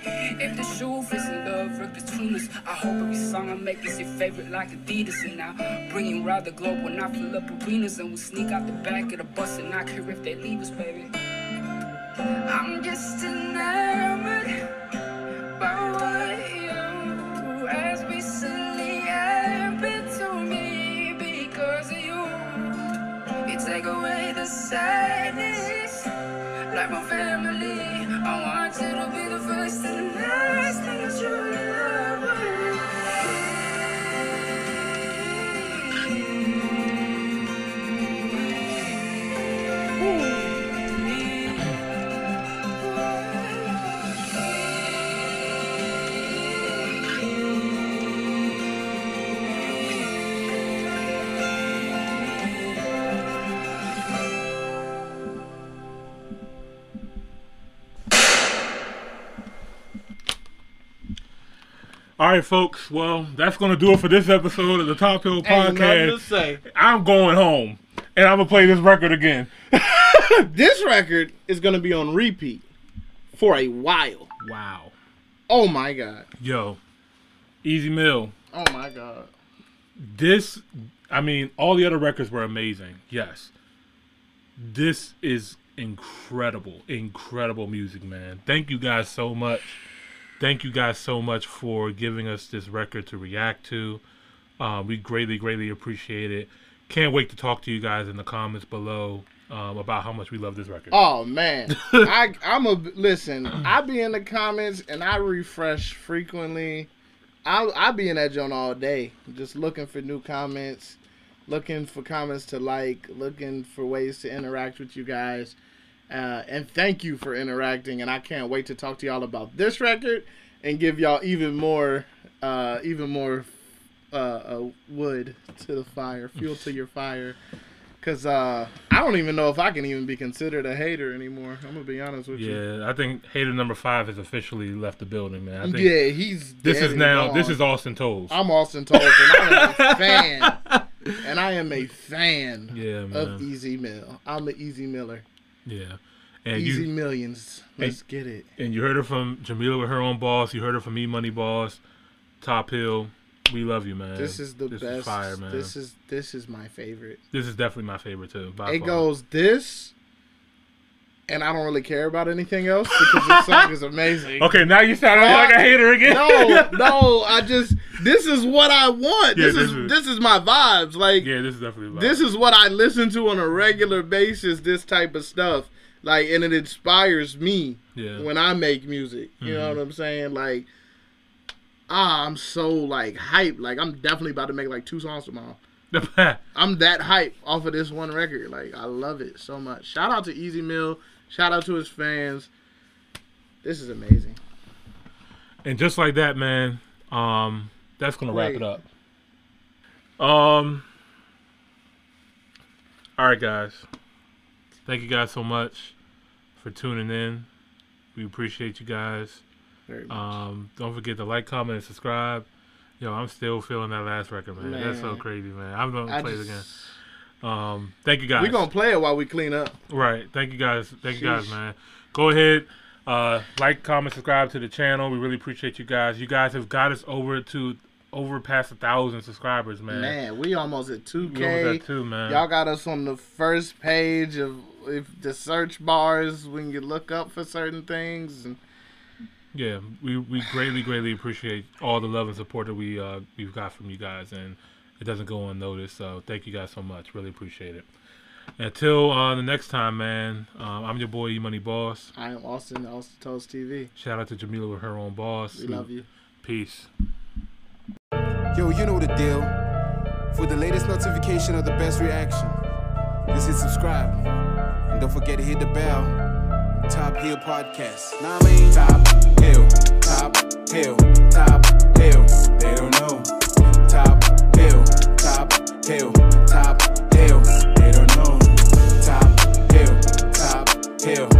If the shoe fits in love, work between us. I hope every song I make is your favorite, like Adidas. And I'll bring you around the globe when I fill up arenas. And we'll sneak out the back of the bus and not care if they leave us, baby. I'm just enamored by what you has recently happened take away the sadness, like my family. I want you to be the first and the last thing I truly All right, folks. Well, that's gonna do it for this episode of the Top Hill Podcast. I'm going home, and I'm gonna play this record again. this record is going to be on repeat for a while. Wow. Oh my god. Yo, Ez Mil. Oh my god. This, I mean, all the other records were amazing. Yes. This is incredible, incredible music, man. Thank you guys so much. Thank you guys so much for giving us this record to react to. Um, we greatly, greatly appreciate it. can't wait to talk to you guys in the comments below um, about how much we love this record. Oh man, I I'm a listen. I be in the comments and I refresh frequently. I I be in that joint all day, just looking for new comments, looking for comments to like, looking for ways to interact with you guys. Uh, and thank you for interacting. And I can't wait to talk to y'all about this record and give y'all even more, uh, even more uh, uh, wood to the fire, fuel to your fire. Cause uh, I don't even know if I can even be considered a hater anymore. I'm gonna be honest with you. Yeah, I think hater number five has officially left the building, man. I think Yeah, he's This is now. gone. This is Austin Tolles. I'm Austin Tolles, and I am a fan. And I am a fan Yeah, of. Ez Mil. I'm an Easy Miller. Yeah, and Easy you Millions. Let's and- get it. And you heard it from Jamila with her own boss. You heard it from me, Money Boss, Top Hill. We love you, man. This is the this best. Is fire, man. This is this is my favorite. This is definitely my favorite too. it far. goes this, and I don't really care about anything else because this song is amazing. Okay, now you sound like a hater again. No, no, I just this is what I want. Yeah, this, this is, is- this is my vibes. Like Yeah, this is definitely. this is what I listen to on a regular basis. This type of stuff, like, and it inspires me Yeah. when I make music. You know Mhm. what I'm saying? Like, ah, I'm so like hyped. Like, I'm definitely about to make like two songs tomorrow. I'm that hype off of this one record. Like, I love it so much. Shout out to Ez Mil. Shout out to his fans. This is amazing. And just like that, man, um, that's gonna wrap it up. Um. All right, guys. Thank you guys so much for tuning in. We appreciate you guys. Very much. Um, don't forget to like, comment, and subscribe. Yo, I'm still feeling that last record, man. That's so crazy, man. I'm gonna I play it again. Um, thank you guys. We're gonna play it while we clean up. Right. Thank you guys. Thank you guys, man. Go ahead, uh, like, comment, subscribe to the channel. We really appreciate you guys. You guys have got us over to over past a thousand subscribers, man. Man, we almost at 2K. We almost at two, man. Y'all got us on the first page of if the search bars when you look up for certain things. And Yeah, we, we greatly, greatly appreciate all the love and support that we uh, we've got from you guys, and it doesn't go unnoticed. So thank you guys so much. Really appreciate it. Until uh, the next time, man. Um, I'm your boy E Money Boss. I am Austin, Austin Toast TV. Shout out to Jamila with her own boss. We love you. Peace. Yo, you know the deal. For the latest notification of the best reaction, just hit subscribe. And don't forget to hit the bell. Top Hill Podcast. Nah, I mean, Top hill, top hill, top hill. They don't know. Top hill, top hill.